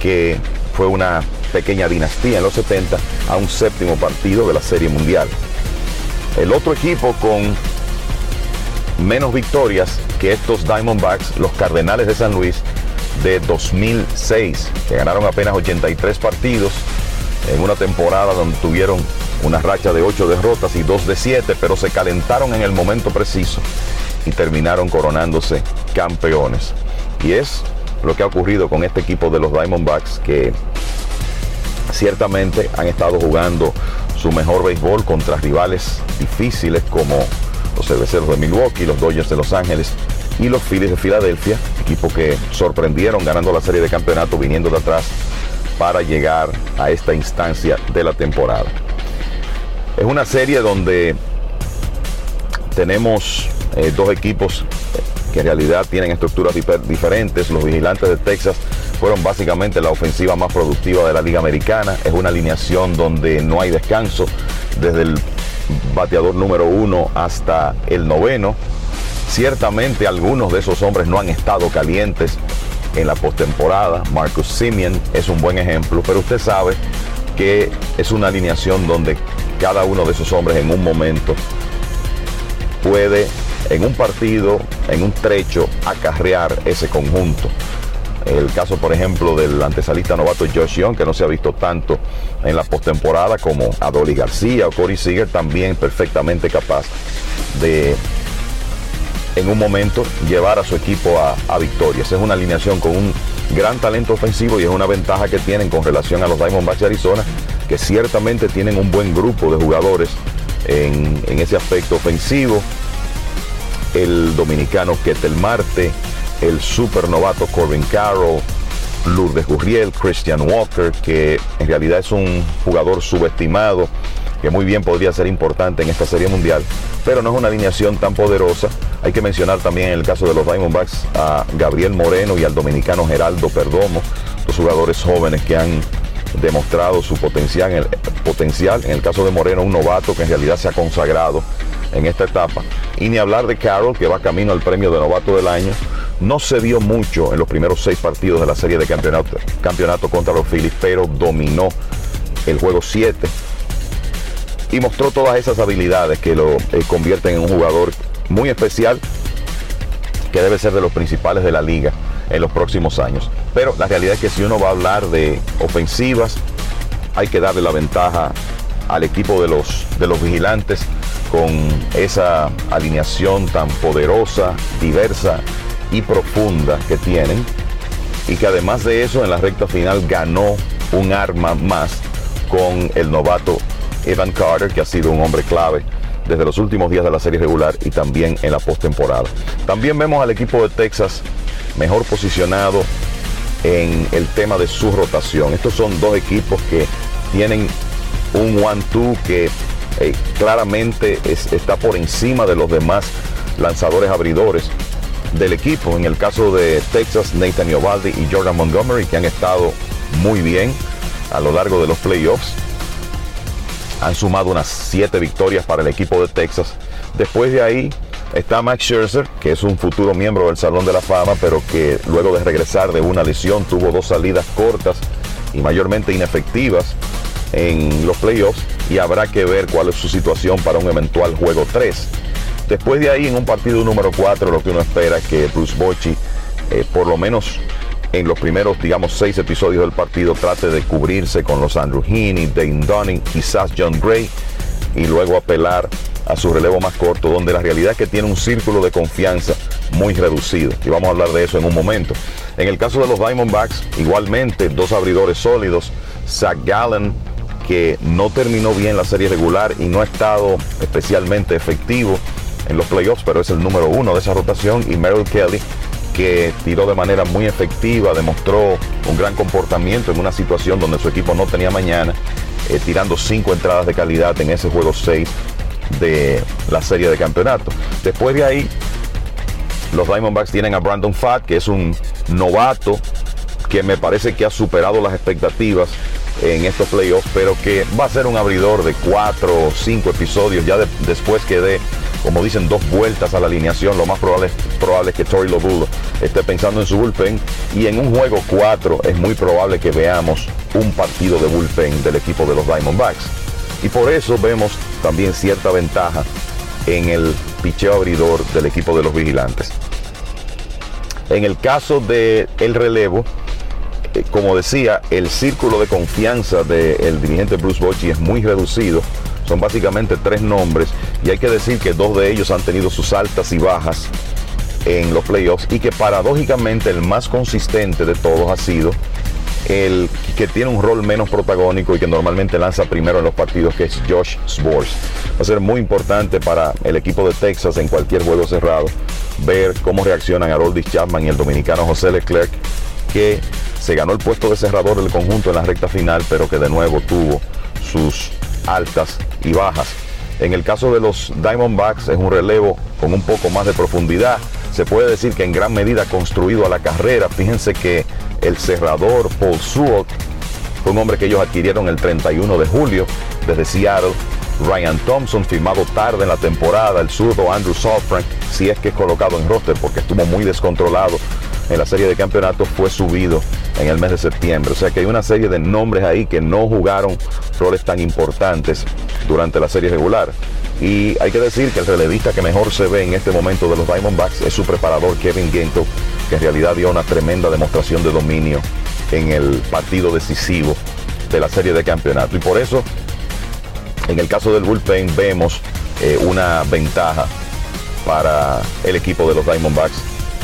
que fue una pequeña dinastía en los 70, a un séptimo partido de la serie mundial. El otro equipo con menos victorias que estos Diamondbacks, los Cardenales de San Luis, de 2006, que ganaron apenas 83 partidos en una temporada donde tuvieron una racha de 8 derrotas y 2 de 7, pero se calentaron en el momento preciso y terminaron coronándose campeones. Y es lo que ha ocurrido con este equipo de los Diamondbacks que ciertamente han estado jugando su mejor béisbol contra rivales difíciles como los cerveceros de Milwaukee, los Dodgers de Los Ángeles y los Phillies de Filadelfia, equipo que sorprendieron ganando la serie de campeonato viniendo de atrás para llegar a esta instancia de la temporada. Es una serie donde tenemos eh, dos equipos que en realidad tienen estructuras diferentes. Los vigilantes de Texas fueron básicamente la ofensiva más productiva de la Liga Americana. Es una alineación donde no hay descanso desde el bateador número uno hasta el noveno. Ciertamente algunos de esos hombres no han estado calientes en la postemporada. Marcus Simeon es un buen ejemplo, pero usted sabe que es una alineación donde cada uno de esos hombres en un momento puede en un partido, en un trecho, acarrear ese conjunto. El caso, por ejemplo, del antesalista novato Josh Young, que no se ha visto tanto en la postemporada como Adoli García o Corey Seager, también perfectamente capaz de en un momento llevar a su equipo a, a victorias. Es una alineación con un gran talento ofensivo y es una ventaja que tienen con relación a los Diamondbacks de Arizona, que ciertamente tienen un buen grupo de jugadores en, ese aspecto ofensivo. El dominicano Ketel Marte, el super novato Corbin Carroll, Lourdes Gurriel, Christian Walker, que en realidad es un jugador subestimado que muy bien podría ser importante en esta serie mundial, pero no es una alineación tan poderosa. Hay que mencionar también en el caso de los Diamondbacks a Gabriel Moreno y al dominicano Geraldo Perdomo, dos jugadores jóvenes que han demostrado su potencial en, el, potencial. en el caso de Moreno, un novato que en realidad se ha consagrado en esta etapa. Y ni hablar de Carroll, que va camino al premio de novato del año. No se vio mucho en los primeros seis partidos de la serie de campeonato, campeonato contra los Phillies, pero dominó el juego 7 y mostró todas esas habilidades que lo eh, convierten en un jugador muy especial que debe ser de los principales de la liga en los próximos años. Pero la realidad es que si uno va a hablar de ofensivas, hay que darle la ventaja al equipo de los, de los vigilantes con esa alineación tan poderosa, diversa y profunda que tienen. Y que además de eso en la recta final ganó un arma más con el novato Evan Carter, que ha sido un hombre clave desde los últimos días de la serie regular y también en la postemporada. También vemos al equipo de Texas mejor posicionado en el tema de su rotación. Estos son dos equipos que tienen un one-two que eh, claramente está por encima de los demás lanzadores abridores del equipo. En el caso de Texas, Nathan Iovaldi y Jordan Montgomery, que han estado muy bien a lo largo de los playoffs. Han sumado unas siete victorias para el equipo de Texas. Después de ahí está Max Scherzer, que es un futuro miembro del Salón de la Fama, pero que luego de regresar de una lesión tuvo dos salidas cortas y mayormente inefectivas en los playoffs y habrá que ver cuál es su situación para un eventual juego 3. Después de ahí, en un partido número 4, lo que uno espera es que Bruce Bochy, eh, por lo menos en los primeros, digamos, seis episodios del partido, trate de cubrirse con los Andrew Heaney, Dane Dunning, quizás John Gray, y luego apelar a su relevo más corto, donde la realidad es que tiene un círculo de confianza muy reducido. Y vamos a hablar de eso en un momento. En el caso de los Diamondbacks, igualmente dos abridores sólidos, Zach Gallen, que no terminó bien la serie regular y no ha estado especialmente efectivo en los playoffs, pero es el número uno de esa rotación, y Merrill Kelly, que tiró de manera muy efectiva, demostró un gran comportamiento en una situación donde su equipo no tenía mañana, eh, tirando cinco entradas de calidad en ese juego 6 de la serie de campeonato. Después de ahí, los Diamondbacks tienen a Brandon Fatt, que es un novato que me parece que ha superado las expectativas en estos playoffs, pero que va a ser un abridor de cuatro o cinco episodios ya después que dé, como dicen, dos vueltas a la alineación. Lo más probable, es que Tori Lobulo esté pensando en su bullpen y en un juego 4 es muy probable que veamos un partido de bullpen del equipo de los Diamondbacks. Y por eso vemos también cierta ventaja en el picheo abridor del equipo de los vigilantes. En el caso del el relevo, eh, como decía, el círculo de confianza del dirigente Bruce Bochy es muy reducido. Son básicamente tres nombres y hay que decir que dos de ellos han tenido sus altas y bajas en los playoffs y que paradójicamente el más consistente de todos ha sido el que tiene un rol menos protagónico y que normalmente lanza primero en los partidos, que es Josh Sborz. Va a ser muy importante para el equipo de Texas en cualquier juego cerrado ver cómo reaccionan Haroldis Chapman y el dominicano José Leclerc, que se ganó el puesto de cerrador del conjunto en la recta final, pero que de nuevo tuvo sus altas y bajas. En el caso de los Diamondbacks es un relevo con un poco más de profundidad. Se puede decir que en gran medida construido a la carrera. Fíjense que el cerrador Paul Sewell fue un hombre que ellos adquirieron el 31 de julio desde Seattle. Ryan Thompson, firmado tarde en la temporada, el zurdo Andrew Sofrank, si es que es colocado en roster porque estuvo muy descontrolado en la serie de campeonatos, fue subido en el mes de septiembre. O sea que hay una serie de nombres ahí que no jugaron roles tan importantes durante la serie regular. Y hay que decir que el relevista que mejor se ve en este momento de los Diamondbacks es su preparador Kevin Ginto, que en realidad dio una tremenda demostración de dominio en el partido decisivo de la serie de campeonato. Y por eso, en el caso del bullpen, vemos eh, una ventaja para el equipo de los Diamondbacks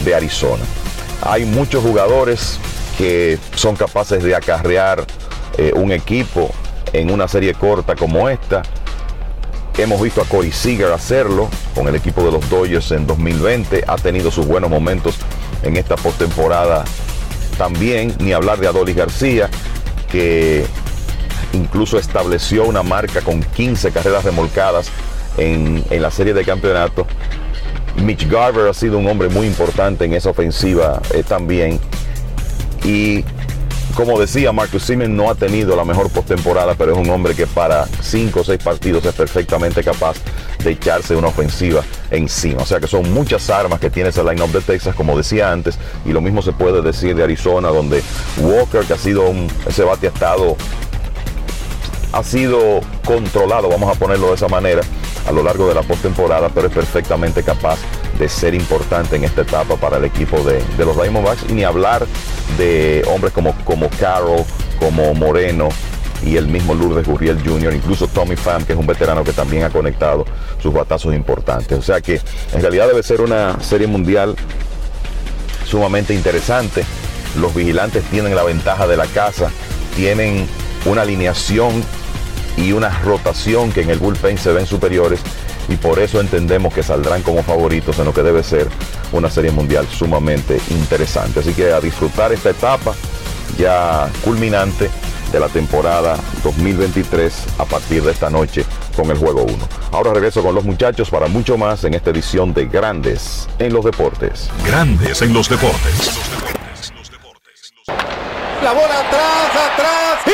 de Arizona. Hay muchos jugadores que son capaces de acarrear eh, un equipo en una serie corta como esta. Hemos visto a Corey Seager hacerlo con el equipo de los Dodgers en 2020. Ha tenido sus buenos momentos en esta postemporada también. Ni hablar de Adolis García, que incluso estableció una marca con 15 carreras remolcadas en, en la serie de campeonato. Mitch Garver ha sido un hombre muy importante en esa ofensiva eh, también. Y como decía, Marcus Simmons no ha tenido la mejor postemporada, pero es un hombre que para 5 o 6 partidos es perfectamente capaz de echarse una ofensiva encima. O sea que son muchas armas que tiene ese line-up de Texas, como decía antes, y lo mismo se puede decir de Arizona, donde Walker, que ha sido un, ese bate ha estado ha sido controlado, vamos a ponerlo de esa manera, a lo largo de la postemporada, pero es perfectamente capaz de ser importante en esta etapa para el equipo de, de los Diamondbacks. Y ni hablar de hombres como, como Carroll, como Moreno y el mismo Lourdes Gurriel Jr., incluso Tommy Pham, que es un veterano que también ha conectado sus batazos importantes. O sea que en realidad debe ser una serie mundial sumamente interesante. Los vigilantes tienen la ventaja de la casa, tienen una alineación y una rotación que en el bullpen se ven superiores y por eso entendemos que saldrán como favoritos en lo que debe ser una serie mundial sumamente interesante. Así que a disfrutar esta etapa ya culminante de la temporada 2023 a partir de esta noche con el juego 1. Ahora regreso con los muchachos para mucho más en esta edición de Grandes en los Deportes. Grandes en los deportes. La bola atrás,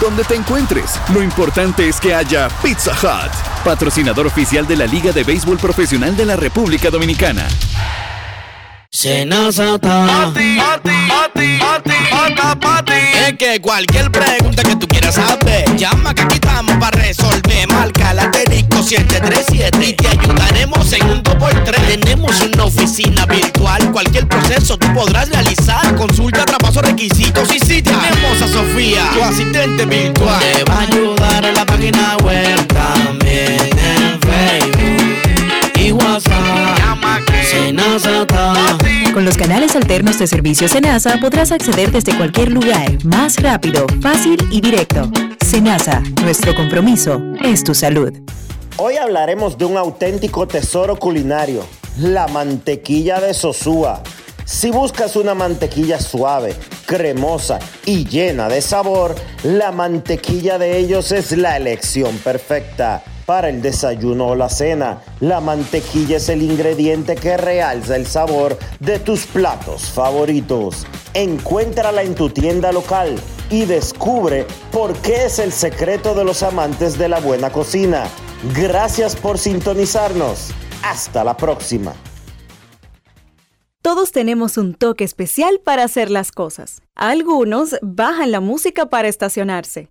Donde te encuentres, lo importante es que haya Pizza Hut, patrocinador oficial de la Liga de Béisbol Profesional de la República Dominicana. Senazata. Pati, pati, pati, pati, pati. Es que cualquier pregunta que tú quieras saber, llama que aquí estamos para resolver. Marca la asterisco 737 y te ayudaremos en un 2x3. Tenemos una oficina virtual, cualquier proceso tú podrás realizar. Consulta, traspaso, requisitos y si tenemos a Sofía, tu asistente virtual. Te va a ayudar en la página web también en Facebook y WhatsApp. Llama que Senazata. Con los canales alternos de servicio Senasa podrás acceder desde cualquier lugar, más rápido, fácil y directo. Senasa, nuestro compromiso es tu salud. Hoy hablaremos de un auténtico tesoro culinario, la mantequilla de Sosúa. Si buscas una mantequilla suave, cremosa y llena de sabor, la mantequilla de ellos es la elección perfecta. Para el desayuno o la cena, la mantequilla es el ingrediente que realza el sabor de tus platos favoritos. Encuéntrala en tu tienda local y descubre por qué es el secreto de los amantes de la buena cocina. Gracias por sintonizarnos. Hasta la próxima. Todos tenemos un toque especial para hacer las cosas. Algunos bajan la música para estacionarse.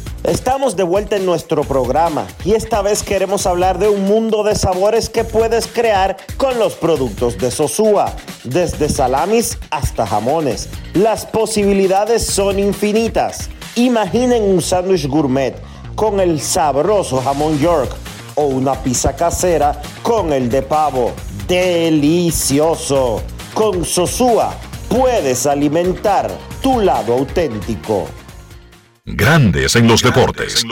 Estamos de vuelta en nuestro programa y esta vez queremos hablar de un mundo de sabores que puedes crear con los productos de Sosúa, desde salamis hasta jamones. Las posibilidades son infinitas. Imaginen un sándwich gourmet con el sabroso jamón York o una pizza casera con el de pavo. Delicioso. Con Sosúa puedes alimentar tu lado auténtico. Grandes en los deportes.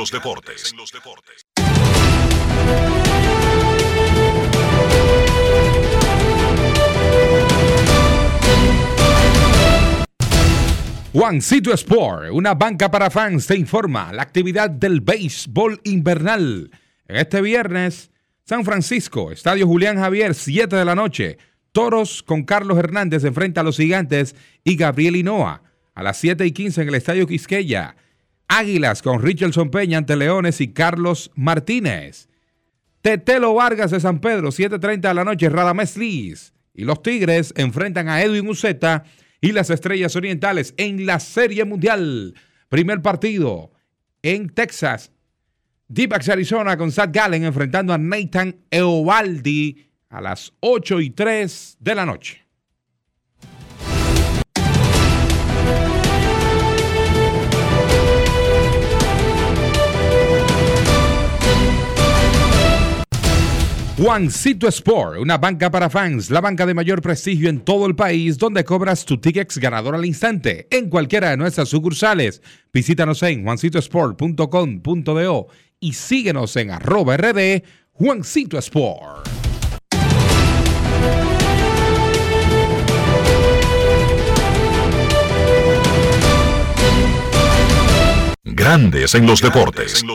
Juancito Sport, una banca para fans, te informa la actividad del béisbol invernal. En este viernes, San Francisco, Estadio Julián Javier, 7 de la noche. Toros con Carlos Hernández enfrenta a los gigantes y Gabriel Hinoa. A las 7 y 15 en el Estadio Quisqueya. Águilas con Richardson Peña ante Leones y Carlos Martínez. Tetelo Vargas de San Pedro, 7.30 de la noche, Radamés Liz y los Tigres enfrentan a Edwin Uceta y las Estrellas Orientales en la Serie Mundial. Primer partido en Texas. D-Backs Arizona con Zach Gallen enfrentando a Nathan Eovaldi a las 8 y 3 de la noche. Juancito Sport, una banca para fans, la banca de mayor prestigio en todo el país, donde cobras tu tickets ganador al instante en cualquiera de nuestras sucursales. Visítanos en juancitosport.com.do y síguenos en arroba rd Juancito Sport. Grandes en los deportes.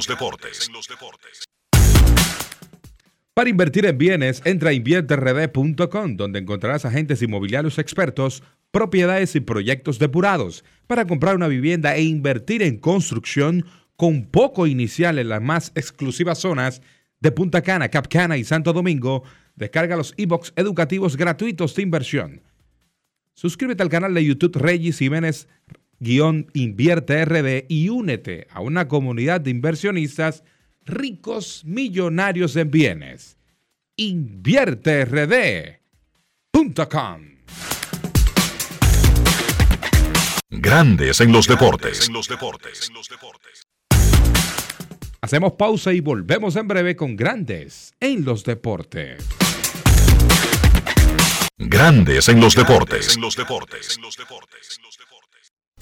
Para invertir en bienes, entra a invierterd.com, donde encontrarás agentes inmobiliarios expertos, propiedades y proyectos depurados para comprar una vivienda e invertir en construcción con poco inicial en las más exclusivas zonas de Punta Cana, Cap Cana y Santo Domingo. Descarga los e-books educativos gratuitos de inversión. Suscríbete al canal de YouTube Regis Jiménez Invierte RD y únete a una comunidad de inversionistas ricos millonarios en bienes. InvierteRD.com Grandes en los deportes. Hacemos pausa y volvemos en breve con Grandes en los deportes. Grandes en los deportes.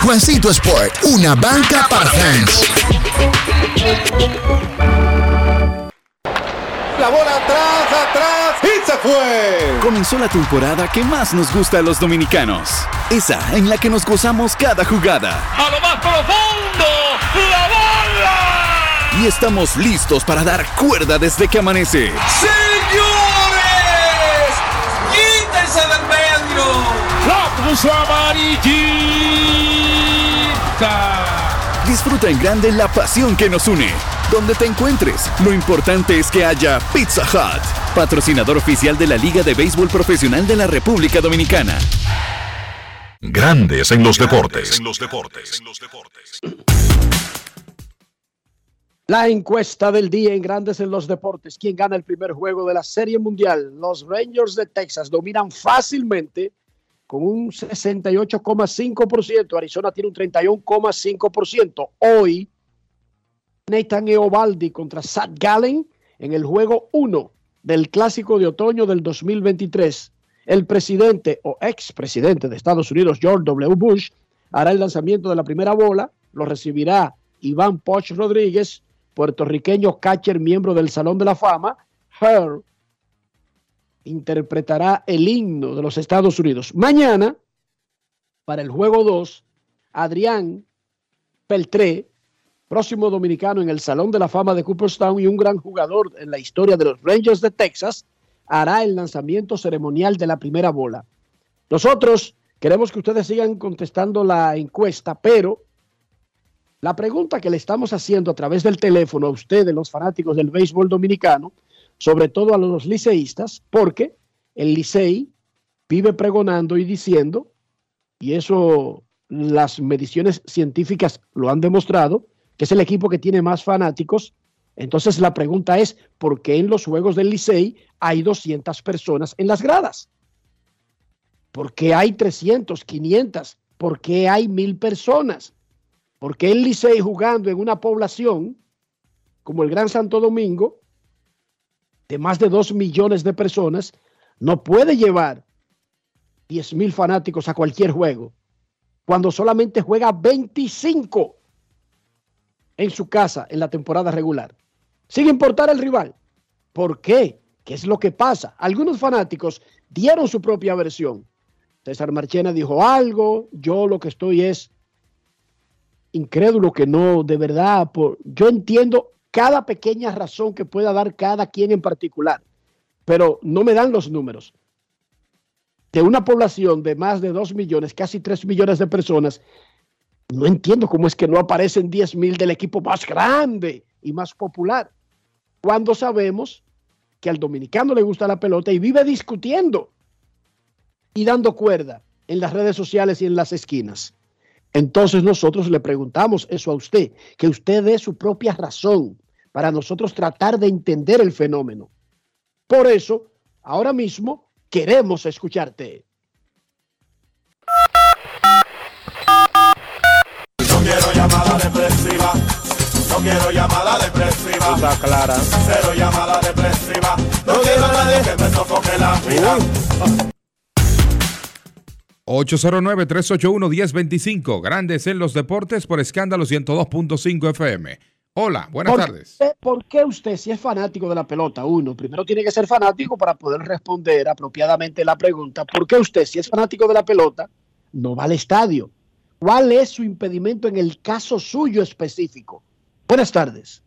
Juancito Sport, una banca para fans. La bola atrás, atrás y se fue. Comenzó la temporada que más nos gusta a los dominicanos. Esa en la que nos gozamos cada jugada. A lo más profundo, la bola. Y estamos listos para dar cuerda desde que amanece. ¡Señores! ¡Quítense del puso amarillita! Disfruta en grande la pasión que nos une. Donde te encuentres, lo importante es que haya Pizza Hut, patrocinador oficial de la Liga de Béisbol Profesional de la República Dominicana. Grandes en los deportes. La encuesta del día en Grandes en los Deportes. ¿Quién gana el primer juego de la Serie Mundial? Los Rangers de Texas dominan fácilmente con un 68,5%. Arizona tiene un 31,5%. Hoy, Nathan Eovaldi contra Zach Gallen en el juego 1 del Clásico de Otoño del 2023. El presidente o expresidente de Estados Unidos, George W. Bush, hará el lanzamiento de la primera bola. Lo recibirá Iván Poch Rodríguez, puertorriqueño catcher, miembro del Salón de la Fama. Her interpretará el himno de los Estados Unidos. Mañana, para el juego 2, Adrián Peltré, próximo dominicano en el Salón de la Fama de Cooperstown y un gran jugador en la historia de los Rangers de Texas, hará el lanzamiento ceremonial de la primera bola. Nosotros queremos que ustedes sigan contestando la encuesta, pero la pregunta que le estamos haciendo a través del teléfono a ustedes, los fanáticos del béisbol dominicano, sobre todo a los liceístas, porque el Licey vive pregonando y diciendo, y eso las mediciones científicas lo han demostrado, que es el equipo que tiene más fanáticos. Entonces la pregunta es, ¿por qué en los Juegos del Licey hay 200 personas en las gradas? ¿Por qué hay 300, 500? ¿Por qué hay mil personas? ¿Por qué el Licey jugando en una población como el Gran Santo Domingo, de más de 2 millones de personas, no puede llevar 10 mil fanáticos a cualquier juego, cuando solamente juega 25 en su casa en la temporada regular, sin importar el rival. ¿Por qué? ¿Qué es lo que pasa? Algunos fanáticos dieron su propia versión. César Marchena dijo algo, yo lo que estoy es incrédulo que no, de verdad, por, yo entiendo cada pequeña razón que pueda dar cada quien en particular, pero no me dan los números. De una población de más de 2 millones, casi 3 millones de personas, no entiendo cómo es que no aparecen 10 mil del equipo más grande y más popular, cuando sabemos que al dominicano le gusta la pelota y vive discutiendo y dando cuerda en las redes sociales y en las esquinas. Entonces nosotros le preguntamos eso a usted, que usted dé su propia razón para nosotros tratar de entender el fenómeno. Por eso, ahora mismo queremos escucharte. No quiero llamada depresiva. No quiero llamada depresiva. Está clara. Cero llamada depresiva. No quiero a nadie que me sofoque la vida. 809-381-1025. Grandes en los deportes por escándalo 102.5 FM. Hola, buenas ¿Por tardes. qué- ¿Por qué usted, si es fanático de la pelota, uno, primero tiene que ser fanático para poder responder apropiadamente la pregunta, ¿por qué usted, si es fanático de la pelota, no va al estadio? ¿Cuál es su impedimento en el caso suyo específico? Buenas tardes.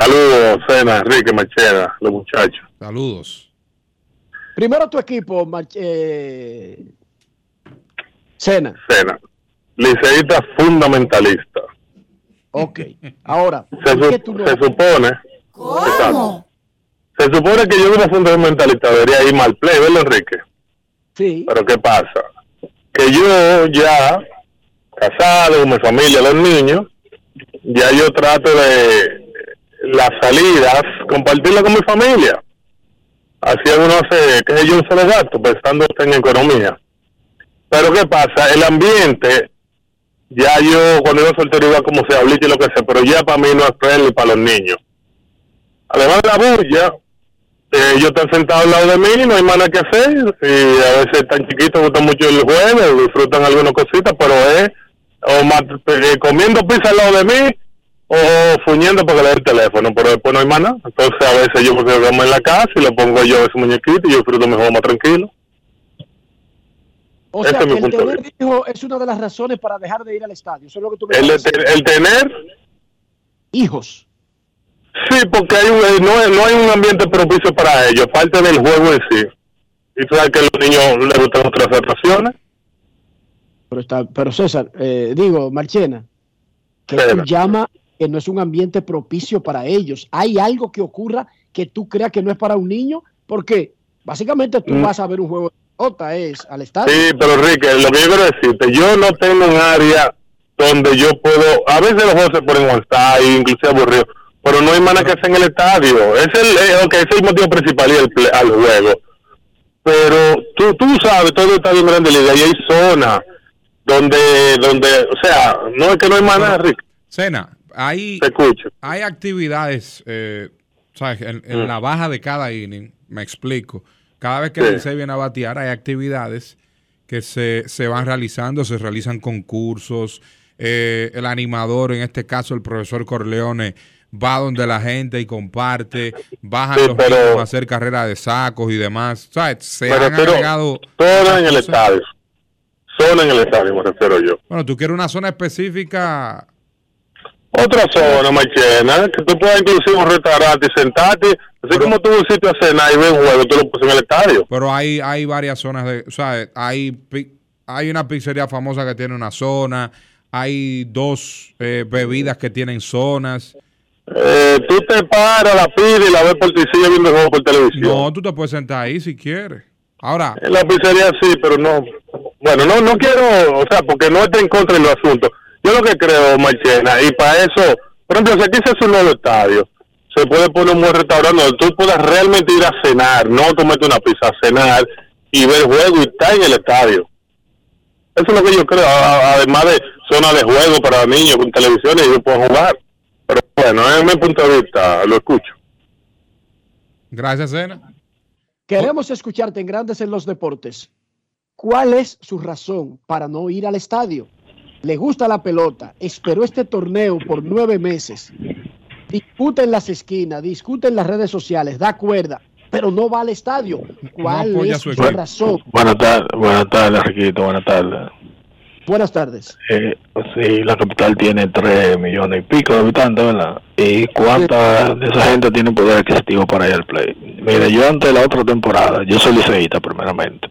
Saludos, Cena, Enrique Machera, los muchachos. Saludos. Primero tu equipo, eh, Sena. Cena. Liceísta fundamentalista. Ok. Ahora, Se, ¿por qué su- tú no- se supone. Exacto. Se supone que yo como fundamentalista debería ir mal play, ¿verdad, Enrique? Sí. Pero ¿qué pasa? Que yo ya, casado, con mi familia, los niños, ya yo trato de las salidas, compartirlas con mi familia. Así uno hace, que yo un solo gasto, pensando en economía. Pero ¿qué pasa? El ambiente, ya yo cuando iba soltero iba como sea, y lo que sea, pero ya para mí no es friendly para los niños. Además de la bulla, eh, ellos están sentados al lado de mí, no hay nada que hacer, y a veces están chiquitos, gustan mucho el juego, disfrutan algunas cositas, pero es o eh, comiendo pizza al lado de mí, o fuñendo para que le dé el teléfono, pero después no hay más nada. Entonces a veces yo me quedo en la casa y le pongo yo ese muñequito y yo disfruto mi juego más tranquilo. O sea, que el tener hijos es una de las razones para dejar de ir al estadio. Eso es lo que tú me El, el tener hijos. Sí, porque hay un- eh, no, hay- no hay un ambiente propicio para ellos, parte del juego en sí. Y tú sabes que a los niños les gustan otras atracciones. Pero, está, pero César, eh, digo, Marchena, que tú llama que no es un ambiente propicio para ellos. ¿Hay algo que ocurra que tú creas que no es para un niño? Porque básicamente tú Mm. vas a ver un juego de pelota, es al estadio. Sí, pero Enrique, lo que yo quiero decirte, yo no tengo un área donde yo puedo, a veces los juegos se ponen one side, inclusive aburridos, pero no hay manera que sea en el estadio. Es el, eh, es el motivo principal y el play- al juego. Pero tú, tú sabes, todo está bien grande liga y hay zonas donde, donde, o sea, no es que no hay manera, Enrique. Cena, hay, hay actividades, eh, ¿sabes? En, en Mm. la baja de cada inning, me explico. Cada vez que el Licey viene a batear, hay actividades que se, se van realizando, se realizan concursos. eh, el animador, en este caso el profesor Corleone, va donde la gente y comparte, bajan Sí, los pero- a hacer carrera de sacos y demás. ¿Sabes? Se Pero han pero agregado. zona en el estadio. Zona en el estadio, me refiero yo. Bueno, tú quieres una zona específica Otra zona, Machena, que tú puedas inclusive un restaurante y sentarte, así como tú vas a cenar y ves un juego, tú lo pones en el estadio. Pero hay, hay varias zonas de, o sea, hay, hay una pizzería famosa que tiene una zona, hay dos eh, bebidas que tienen zonas. Eh, tú te paras, la pides y la ves por ti, sigues viendo el juego por televisión. No, tú te puedes sentar ahí si quieres. Ahora, En la pizzería sí, pero no. Bueno, no no quiero, o sea, porque no está en contra del asunto. Yo lo que creo, Machena, y para eso, por ejemplo, si aquí se hace un nuevo estadio, se puede poner un buen restaurante donde tú puedas realmente ir a cenar, no comerte una pizza, a cenar y ver juego y estar en el estadio. Eso es lo que yo creo, además de zona de juego para niños con televisiones y ellos pueden jugar. Pero bueno, es mi punto de vista, lo escucho. gracias, Cena. Queremos escucharte en Grandes en los Deportes. ¿Cuál es su razón para no ir al estadio? Le gusta la pelota, esperó este torneo por nueve meses, discute en las esquinas, discute en las redes sociales, da cuerda. pero no va al estadio. ¿Cuál es su razón? Buenas tardes, buenas tardes, Riquito, buenas tardes. Buenas tardes. Eh, sí, la capital tiene 3 millones y pico de habitantes, ¿verdad? ¿Y cuánta de esa gente tiene poder adquisitivo para ir al play? Mire, yo antes de la otra temporada, yo soy liceísta primeramente.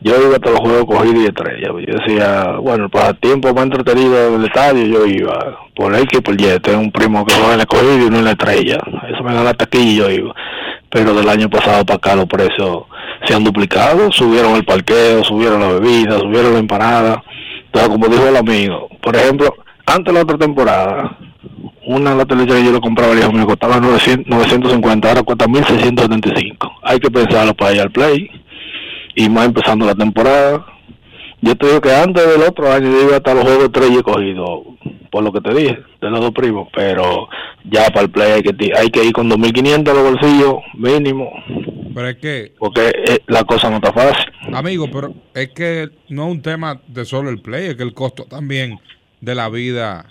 Yo iba a todos los juegos cogidos y estrella. Yo decía, bueno, para tiempo más entretenido del estadio, yo iba por X por Y. Tengo un primo que juega en el cogido y uno en la estrella. Eso me da la taquilla y yo iba. Pero del año pasado para acá los precios se han duplicado. Subieron el parqueo, subieron la bebida, subieron la empanada. Entonces, como dijo el amigo, por ejemplo, antes de la otra temporada, una de las televisiones que yo lo compraba, el hijo mío, costaba 900, 950, ahora cuesta 1675. Hay que pensarlo para ir al play y más empezando la temporada. Yo te digo que antes del otro año yo iba hasta los juegos 3 y he cogido, por lo que te dije, de los dos primos, pero ya para el play hay que, ti- hay que ir con 2.500 en los bolsillos mínimo, Pero es que, porque eh, la cosa no está fácil. amigo, pero es que no es un tema de solo el play, es que el costo también de la vida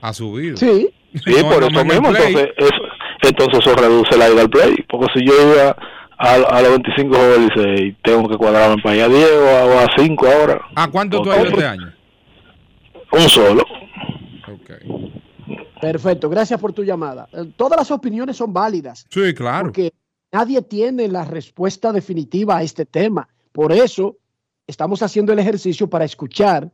ha subido. Sí. Sí, No, por no eso mismo, play. entonces eso, entonces eso reduce la ida al play, porque si yo iba a, a los 25 juegos y tengo que cuadrarme para ir a 10 o a, o a 5 ahora, ¿A cuánto tú has ido este año? un solo. Perfecto, gracias por tu llamada. Eh, Todas las opiniones son válidas. Sí, claro. Porque nadie tiene la respuesta definitiva a este tema. Por eso estamos haciendo el ejercicio para escuchar.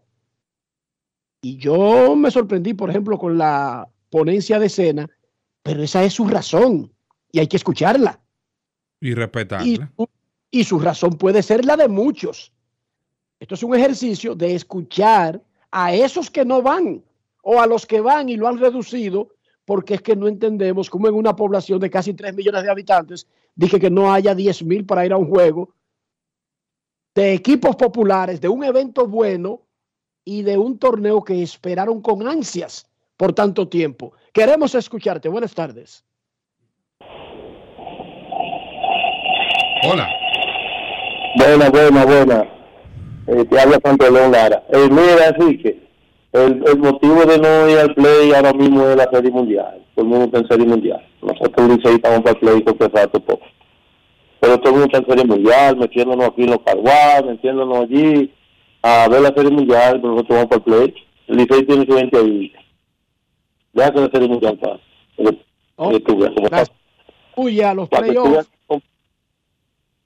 Y yo me sorprendí, por ejemplo, con la ponencia de escena, pero esa es su razón y hay que escucharla. Y respetarla. y su razón puede ser la de muchos. Esto es un ejercicio de escuchar a esos que no van o a los que van y lo han reducido porque es que no entendemos cómo en una población de casi 3 millones de habitantes dije que no haya 10 mil para ir a un juego de equipos populares, de un evento bueno y de un torneo que esperaron con ansias por tanto tiempo. Queremos escucharte. Buenas tardes. Hola. Buena, buena, buena. Eh, te habla Santo León Lara. Eh, mira, así que el, el motivo de no ir al play ahora mismo es la serie mundial. Todo el mundo está en serie mundial. Nosotros dice estamos para el play con rato poco. Pero todo el mundo está en serie mundial, metiéndonos aquí en los carguas, metiéndonos allí a ver la serie mundial, pero nosotros vamos para el play. El Licey tiene su gente ahí. Deja que la serie mundial pase. Está. Uy, a los playoffs.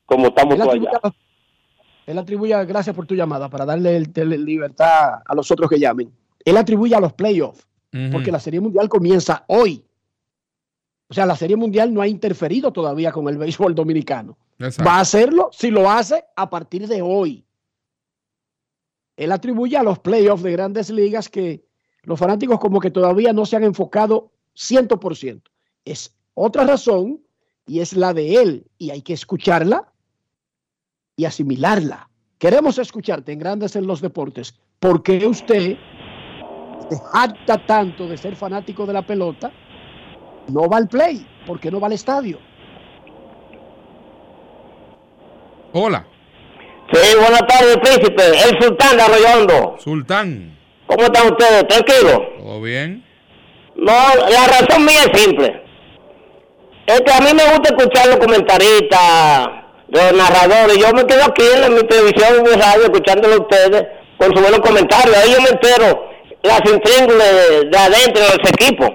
Cómo estamos Él todos atribuye, allá. él atribuye- gracias por tu llamada, para darle el- el- libertad a los otros que llamen. Él atribuye a los playoffs, porque la Serie Mundial comienza hoy. O sea, la Serie Mundial no ha interferido todavía con el béisbol dominicano. Exacto. Va a hacerlo si lo hace a partir de hoy. Él atribuye a los playoffs de grandes ligas que los fanáticos como que todavía no se han enfocado 100%. Es otra razón y es la de él y hay que escucharla y asimilarla. Queremos escucharte en Grandes en los Deportes. ¿Por qué usted se jacta tanto de ser fanático de la pelota? No va al play, ¿por qué no va al estadio? Hola. Sí, buenas tardes, príncipe. El sultán de Arroyondo. Sultán. ¿Cómo están ustedes? ¿Tranquilo? ¿Todo bien? No, la razón mía es simple. Es que a mí me gusta escuchar los comentaristas, los narradores. Yo me quedo aquí en, mi televisión, en mi radio, escuchándolo a ustedes con sus buenos comentarios. Ahí yo me entero las intríngulas de, de adentro de los equipos.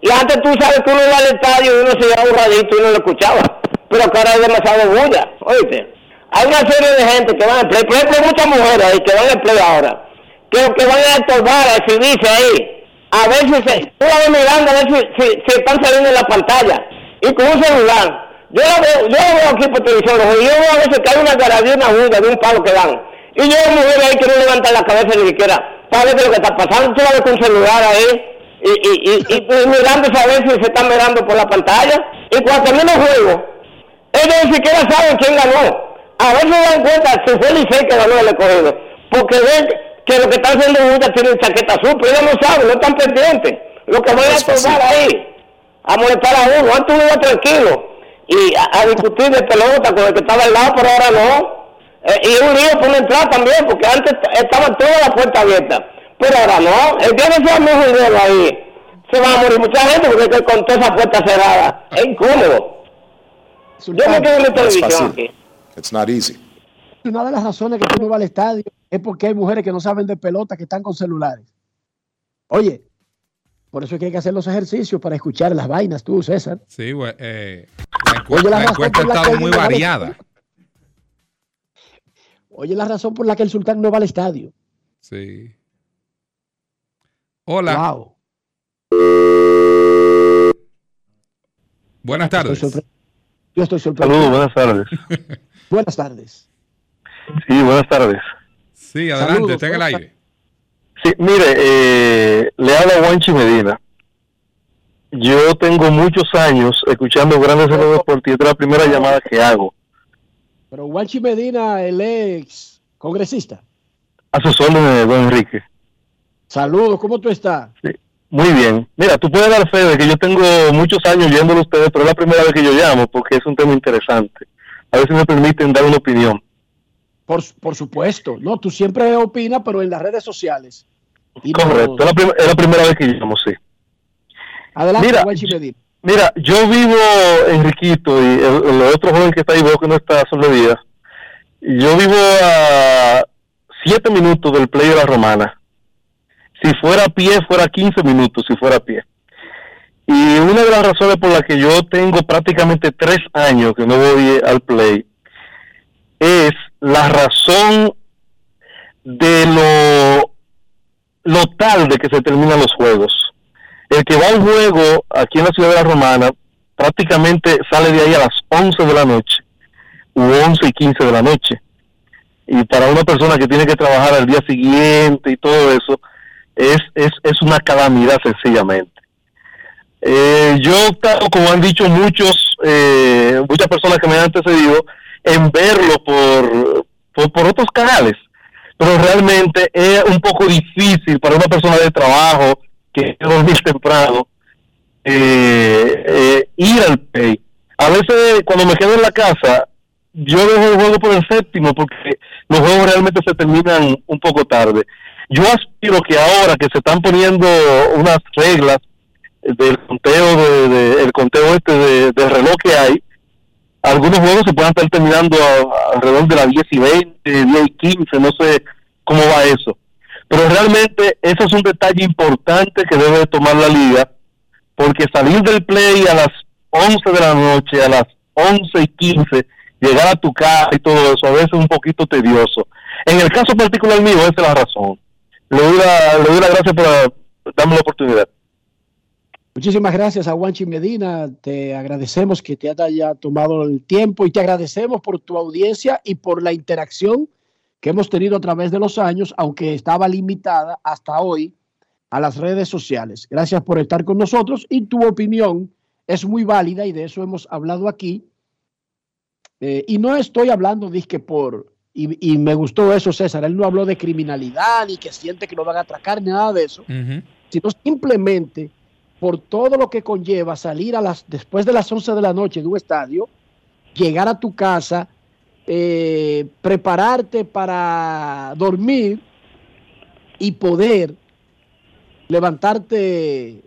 Y antes tú sabes que uno iba al estadio y uno se iba un radito y uno lo escuchaba. Pero ahora hay demasiado bulla, oíste. Hay una serie de gente que van al play. Por ejemplo, muchas mujeres ahí que van al play ahora. Que, van a estorbar, a exhibirse ahí. A ver si se... Tú la mirando a ver si, si, si están saliendo en la pantalla. Y con un celular. Yo la veo, yo la veo aquí por televisión. Y yo veo a veces que hay una garabía, una bulla de un palo que dan. Y yo veo mujeres ahí que no levantan la cabeza ni siquiera. Para ver qué es lo que está pasando. Tú la ves con celular ahí. Y, y, y, y, y mirándose a ver si se están mirando por la pantalla. Y cuando termina el juego, ellos ni siquiera saben quién ganó. A si dan cuenta si fue el Licey que ganó el escogido. Porque ven que lo que están haciendo muchas tienen chaqueta azul, pero ellos no saben, no están pendientes. Lo que van a estorbar ahí, a molestar a uno. Antes uno iba tranquilo y a, a discutir de pelota con el que estaba al lado, pero ahora no. Eh, y un lío por no entrar también, porque antes estaban todas las puertas abiertas. Pero ahora no. El día que sea muy dinero ahí, se va a morir mucha gente porque con todas esas puertas cerradas. Es incómodo. Yo no tengo la No es televisión aquí. It's not easy. Una de las razones que tú no vas al estadio es porque hay mujeres que no saben de pelota, que están con celulares. Oye, por eso es que hay que hacer los ejercicios para escuchar las vainas, tú, César. Sí, güey, eh, la, encu- Oye, la la encuesta ha estado muy vale- variada. Oye, la razón por la que el sultán no va al estadio. Sí. Hola. Wow. Buenas tardes. Yo estoy sorprendido. Saludos, buenas tardes. Buenas tardes. Sí, buenas tardes. Sí, adelante, Saludos, está en el aire. Sí, mire, eh, le habla Juanchi Medina. Yo tengo muchos años escuchando grandes en deportes y es la primera llamada que hago. Pero Juanchi Medina, el ex congresista. A sus órdenes, don Enrique. Saludos, ¿cómo tú estás? Muy bien. Mira, tú puedes dar fe de que yo tengo muchos años viéndolo a ustedes, pero es la primera vez que yo llamo porque es un tema interesante. A ver si me permiten dar una opinión. Por, por supuesto, no, tú siempre opinas, pero en las redes sociales. Y Correcto, es la, prim- es la primera vez que llamo, sí. Adelante, Mira. Mira, yo vivo, Enriquito, y el, el otro joven que está ahí, veo que no está sobre día. Yo vivo a siete minutos del play de la Romana. Si fuera a pie, fuera 15 minutos, si fuera a pie. Y una de las razones por las que yo tengo prácticamente tres años que no voy al play es la razón de lo, lo tarde que se terminan los juegos. El que va a un juego aquí en la ciudad de la Romana prácticamente sale de ahí a las 11 de la noche u 11 y 15 de la noche. Y para una persona que tiene que trabajar al día siguiente y todo eso, es, es, es una calamidad sencillamente. Eh, yo como han dicho muchos, eh, muchas personas que me han antecedido, en verlo por, por, otros canales. Pero realmente es un poco difícil para una persona de trabajo que dormir temprano eh, eh, ir al pay. A veces cuando me quedo en la casa, yo dejo el juego por el séptimo porque los juegos realmente se terminan un poco tarde. Yo aspiro que ahora que se están poniendo unas reglas del conteo de, el conteo este de, reloj que hay, algunos juegos se puedan estar terminando a- alrededor de las 10 y 20, 10 y 15, no sé cómo va eso. Pero realmente ese es un detalle importante que debe de tomar la liga, porque salir del play a las 11 de la noche, a las 11 y 15, llegar a tu casa y todo eso, a veces es un poquito tedioso. En el caso particular mío, esa es la razón. Le doy la, le doy la gracias por darme la oportunidad. Muchísimas gracias a Juanchi Medina. Te agradecemos que te haya tomado el tiempo y te agradecemos por tu audiencia y por la interacción que hemos tenido a través de los años, aunque estaba limitada hasta hoy a las redes sociales. Gracias por estar con nosotros y tu opinión es muy válida y de eso hemos hablado aquí. Eh, y no estoy hablando, dizque por, y, y me gustó eso, César, él no habló de criminalidad ni que siente que lo van a atracar ni nada de eso sino simplemente por todo lo que conlleva salir después de las 11 de la noche de un estadio, llegar a tu casa, eh, prepararte para dormir y poder levantarte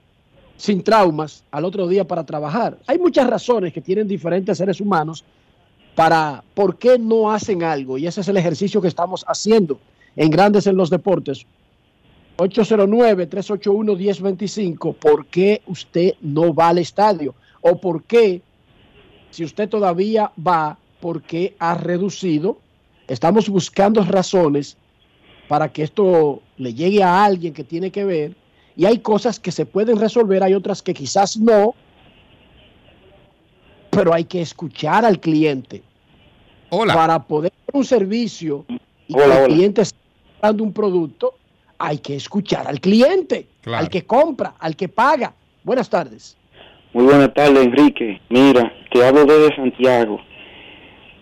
sin traumas al otro día para trabajar. Hay muchas razones que tienen diferentes seres humanos para por qué no hacen algo y ese es el ejercicio que estamos haciendo en Grandes en los Deportes. 809-381-1025, ¿por qué usted no va al estadio? ¿O por qué, si usted todavía va, por qué ha reducido? Estamos buscando razones para que esto le llegue a alguien que tiene que ver. Y hay cosas que se pueden resolver, hay otras que quizás no, pero hay que escuchar al cliente. Para poder dar un servicio y que el cliente esté comprando un producto, hay que escuchar al cliente, al que compra, al que paga. Buenas tardes. Muy buenas tardes, Enrique. Mira, te hablo desde Santiago.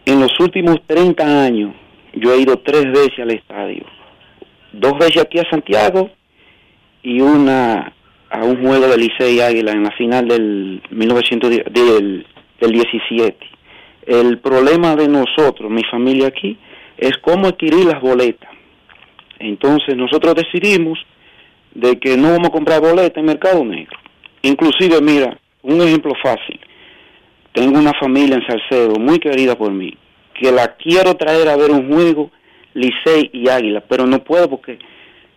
En los últimos 30 años, yo he ido tres veces al estadio. Dos veces aquí a Santiago y una a un juego de Licey Águila en la final del 1910 del, del 17. El problema de nosotros, mi familia aquí, es cómo adquirir las boletas. Entonces nosotros decidimos de que no vamos a comprar boletas en Mercado Negro. Inclusive, mira, un ejemplo fácil. tengo una familia en Salcedo muy querida por mí, que la quiero traer a ver un juego Licey y Águila, pero no puedo porque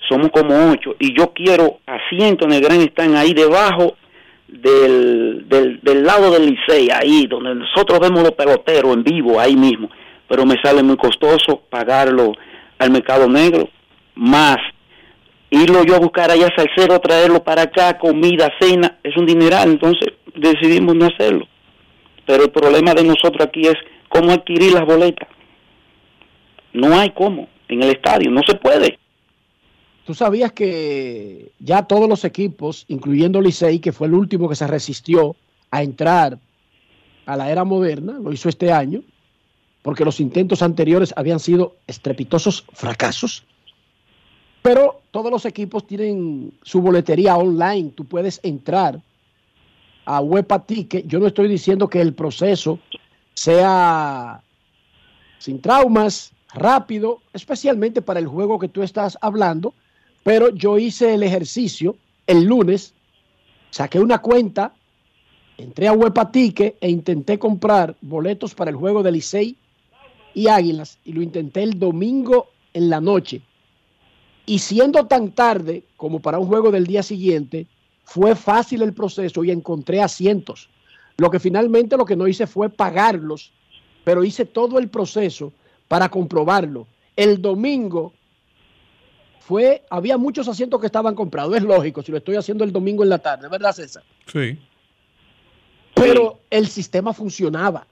somos como ocho y yo quiero asientos en el gran están ahí debajo del, del, del lado del Licey, ahí donde nosotros vemos los peloteros en vivo, ahí mismo, pero me sale muy costoso pagarlo al mercado negro, más irlo yo a buscar allá a Salcedo, traerlo para acá, comida, cena, es un dineral, entonces decidimos no hacerlo. Pero el problema de nosotros aquí es cómo adquirir las boletas. No hay cómo, en el estadio, no se puede. ¿Tú sabías que ya todos los equipos, incluyendo Licey, que fue el último que se resistió a entrar a la era moderna, lo hizo este año, porque los intentos anteriores habían sido estrepitosos fracasos? Pero todos los equipos tienen su boletería online. Tú puedes entrar a Huepa. Yo no estoy diciendo que el proceso sea sin traumas, rápido, especialmente para el juego que tú estás hablando. Pero yo hice el ejercicio el lunes, saqué una cuenta, entré a Huepa e intenté comprar boletos para el juego de Licey y Águilas. Y lo intenté el domingo en la noche y siendo tan tarde como para un juego del día siguiente, fue fácil el proceso y encontré asientos. Lo que finalmente lo que no hice fue pagarlos, pero hice todo el proceso para comprobarlo. El domingo fue, había muchos asientos que estaban comprados, es lógico, si lo estoy haciendo el domingo en la tarde, ¿verdad César? Sí. Pero el sistema funcionaba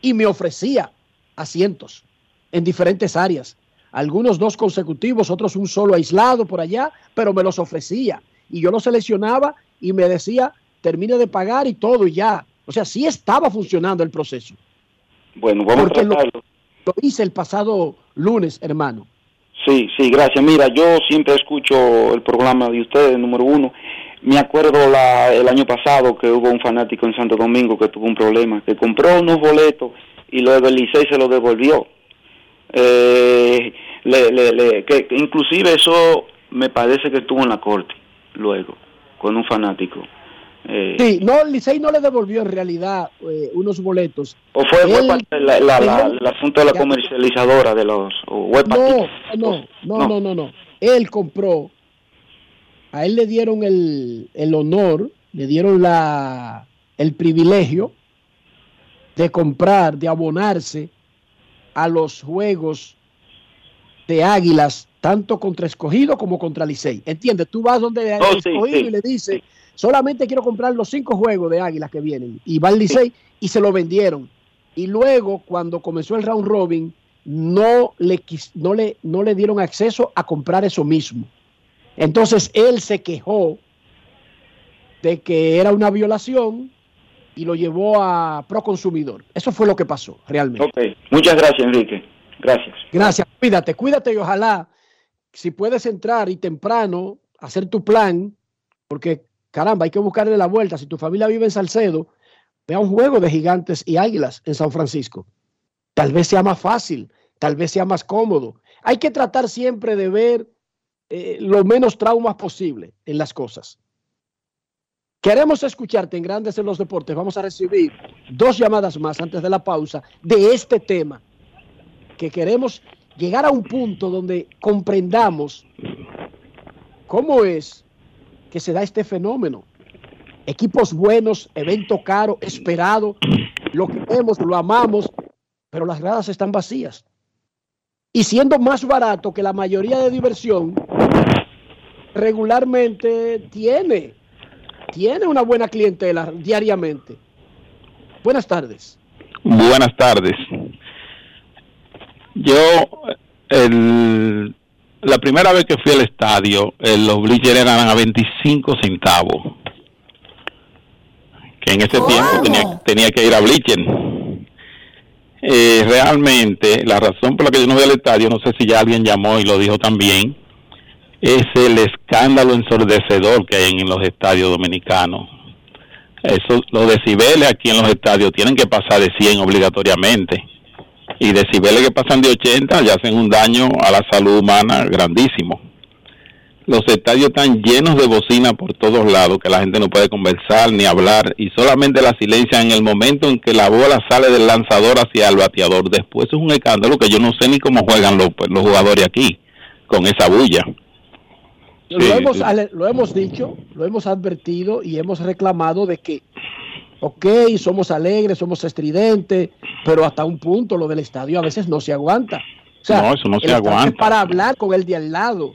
y me ofrecía asientos en diferentes áreas algunos dos consecutivos, otros un solo aislado por allá, pero me los ofrecía. Y yo los seleccionaba y me decía, termine de pagar y todo y ya. O sea, sí estaba funcionando el proceso. Bueno, vamos Porque a lo, tratarlo. lo hice el pasado lunes, hermano. Sí, sí, gracias. Mira, yo siempre escucho el programa de ustedes, número uno. Me acuerdo la, el año pasado que hubo un fanático en Santo Domingo que tuvo un problema, que compró unos boletos y luego el Licey se los devolvió. Eh, le, le, le- que inclusive eso me parece que estuvo en la corte luego con un fanático. Eh, Sí, no, el Licey no le devolvió en realidad eh, unos boletos. ¿O fue, fue Él- parte de la- la- la- él- el asunto de la comercializadora de los o No, no, no, no, no, no. Él compró, a él le dieron el, el honor, le dieron la, el privilegio de comprar, de abonarse a los juegos de Águilas, tanto contra Escogido como contra Licey. ¿Entiendes? Tú vas donde Oh, Escogido sí. y le dices, solamente quiero comprar los cinco juegos de Águilas que vienen. Y va al Licey y se lo vendieron. Y luego, cuando comenzó el round robin, no le, no le, no le dieron acceso a comprar eso mismo. Entonces él se quejó de que era una violación y lo llevó a Proconsumidor. Eso fue lo que pasó realmente. Ok, muchas gracias Enrique. Gracias. Gracias, cuídate, cuídate y ojalá si puedes entrar y temprano hacer tu plan, porque caramba, hay que buscarle la vuelta. Si tu familia vive en Salcedo, vea un juego de gigantes y águilas en San Francisco. Tal vez sea más fácil, tal vez sea más cómodo. Hay que tratar siempre de ver eh, lo menos traumas posible en las cosas. Queremos escucharte en Grandes en los Deportes. Vamos a recibir dos llamadas más antes de la pausa de este tema que queremos llegar a un punto donde comprendamos cómo es que se da este fenómeno. Equipos buenos, evento caro, esperado, lo queremos, lo amamos, pero las gradas están vacías. Y siendo más barato que la mayoría de diversión, regularmente tiene, tiene una buena clientela diariamente. Buenas tardes. Buenas tardes. Yo, el, la primera vez que fui al estadio, eh, los bleachers eran a 25 centavos. Que en ese tiempo tenía, tenía que ir a bleacher. Eh, realmente, la razón por la que yo no voy al estadio, no sé si ya alguien llamó y lo dijo también, es el escándalo ensordecedor que hay en los estadios dominicanos. Eso, los decibeles aquí en los estadios tienen que pasar de 100 obligatoriamente. Y decibeles que pasan de 80 ya hacen un daño a la salud humana grandísimo. los estadios están llenos de bocina por todos lados, que la gente no puede conversar ni hablar y solamente la silencia en el momento en que la bola sale del lanzador hacia el bateador. Después es un escándalo que yo no sé ni cómo juegan los, los jugadores aquí con esa bulla. Lo, hemos, lo hemos dicho, lo hemos advertido y hemos reclamado de que, ok, somos alegres, somos estridentes, pero hasta un punto lo del estadio a veces no se aguanta. O sea, No, eso no el se estadio es aguanta. para hablar con el de al lado.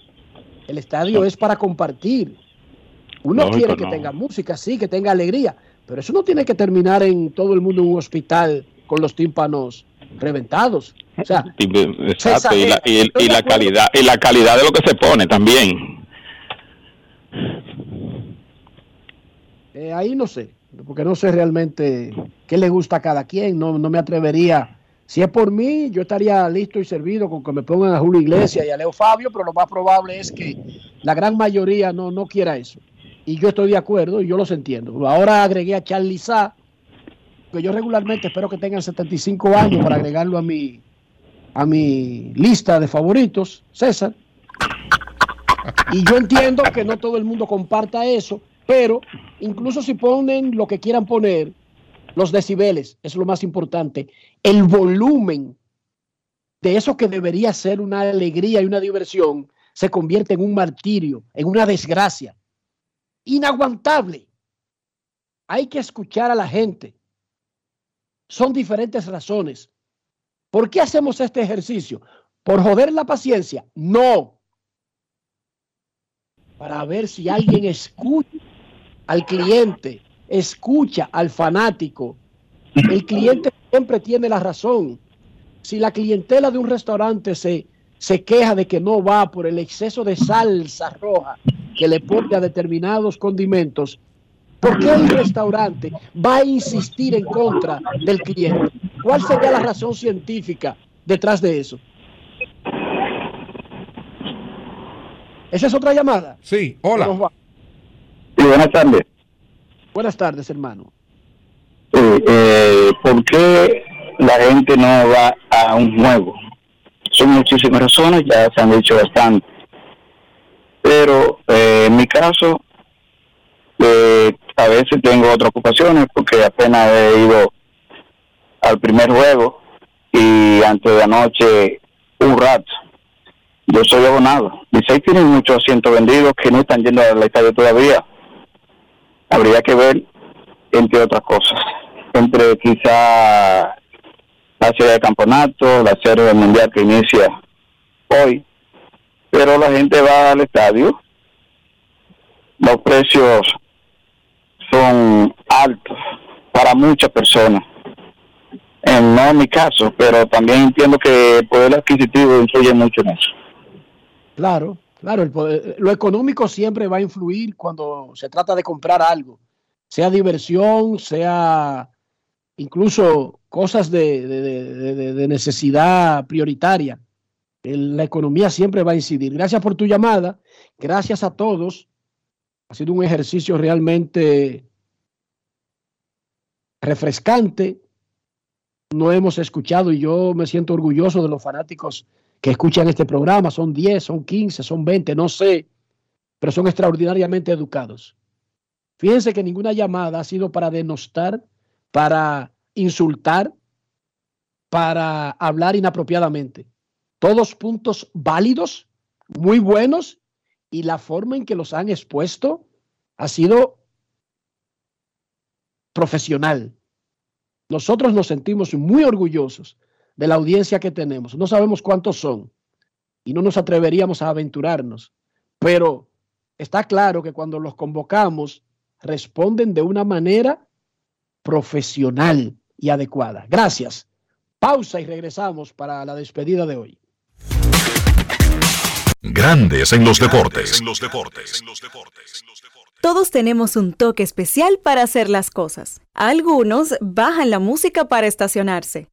El estadio es para compartir. Uno Lógico, quiere que no. tenga música, sí, que tenga alegría, pero eso no tiene que terminar en todo el mundo en un hospital con los tímpanos reventados. O sea, Exacto, y la, y, y la calidad y la calidad de lo que se pone también. Eh, ahí no sé, porque no sé realmente qué le gusta a cada quien, no, no me atrevería. Si es por mí, yo estaría listo y servido con que me pongan a Julio Iglesias y a Leo Fabio, pero lo más probable es que la gran mayoría no, no quiera eso. Y yo estoy de acuerdo y yo los entiendo. Ahora agregué a Charlie Sá, que yo regularmente espero que tengan 75 años para agregarlo a mi, a mi lista de favoritos, César. Y yo entiendo que no todo el mundo comparta eso, pero incluso si ponen lo que quieran poner, los decibeles, es lo más importante, el volumen de eso que debería ser una alegría y una diversión, se convierte en un martirio, en una desgracia. Inaguantable. Hay que escuchar a la gente. Son diferentes razones. ¿Por qué hacemos este ejercicio? ¿Por joder la paciencia? No para ver si alguien escucha al cliente, escucha al fanático. El cliente siempre tiene la razón. Si la clientela de un restaurante se, se queja de que no va por el exceso de salsa roja que le pone a determinados condimentos, ¿por qué el restaurante va a insistir en contra del cliente? ¿Cuál sería la razón científica detrás de eso? ¿Esa es otra llamada? Sí, hola. Sí, buenas tardes. Buenas tardes, hermano. Eh, eh, ¿Por qué la gente no va a un juego? Son muchísimas razones, ya se han dicho bastante. Pero eh, en mi caso, eh, a veces tengo otras ocupaciones porque apenas he ido al primer juego y antes de anoche un rato. Yo soy abonado. Licey tiene muchos asientos vendidos que no están yendo al estadio todavía. Habría que ver, entre otras cosas, entre quizá la serie de campeonato, la serie del mundial que inicia hoy. Pero la gente va al estadio, los precios son altos para muchas personas. En, no en mi caso, pero también entiendo que el poder adquisitivo influye mucho en eso. Claro, claro, el poder- lo económico siempre va a influir cuando se trata de comprar algo, sea diversión, sea incluso cosas de, necesidad prioritaria. La economía siempre va a incidir. Gracias por tu llamada, gracias a todos. Ha sido un ejercicio realmente refrescante. No hemos escuchado y yo me siento orgulloso de los fanáticos que escuchan este programa. Son 10, son 15, son 20, no sé, pero son extraordinariamente educados. Fíjense que ninguna llamada ha sido para denostar, para insultar, para hablar inapropiadamente. Todos puntos válidos, muy buenos, y la forma en que los han expuesto ha sido profesional. Nosotros nos sentimos muy orgullosos de la audiencia que tenemos. No sabemos cuántos son y no nos atreveríamos a aventurarnos, pero está claro que cuando los convocamos responden de una manera profesional y adecuada. Gracias. Pausa y regresamos para la despedida de hoy. Grandes en los deportes. Todos tenemos un toque especial para hacer las cosas. Algunos bajan la música para estacionarse.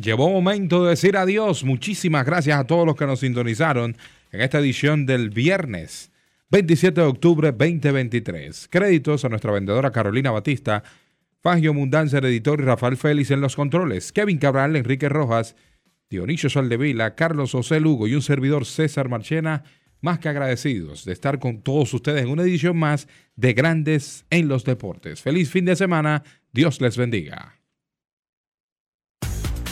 Llegó momento de decir adiós. Muchísimas gracias a todos los que nos sintonizaron en esta edición del viernes 27 de octubre 2023. Créditos a nuestra vendedora Carolina Batista, Fangio Mundanza, editor y Rafael Félix en los controles, Kevin Cabral, Enrique Rojas, Dionisio Soldevila, Carlos José Lugo y un servidor César Marchena, más que agradecidos de estar con todos ustedes en una edición más de Grandes en los Deportes. Feliz fin de semana, Dios les bendiga.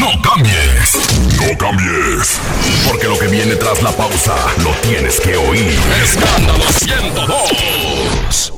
No cambies. No cambies. Porque lo que viene tras la pausa lo tienes que oír. Escándalo 102.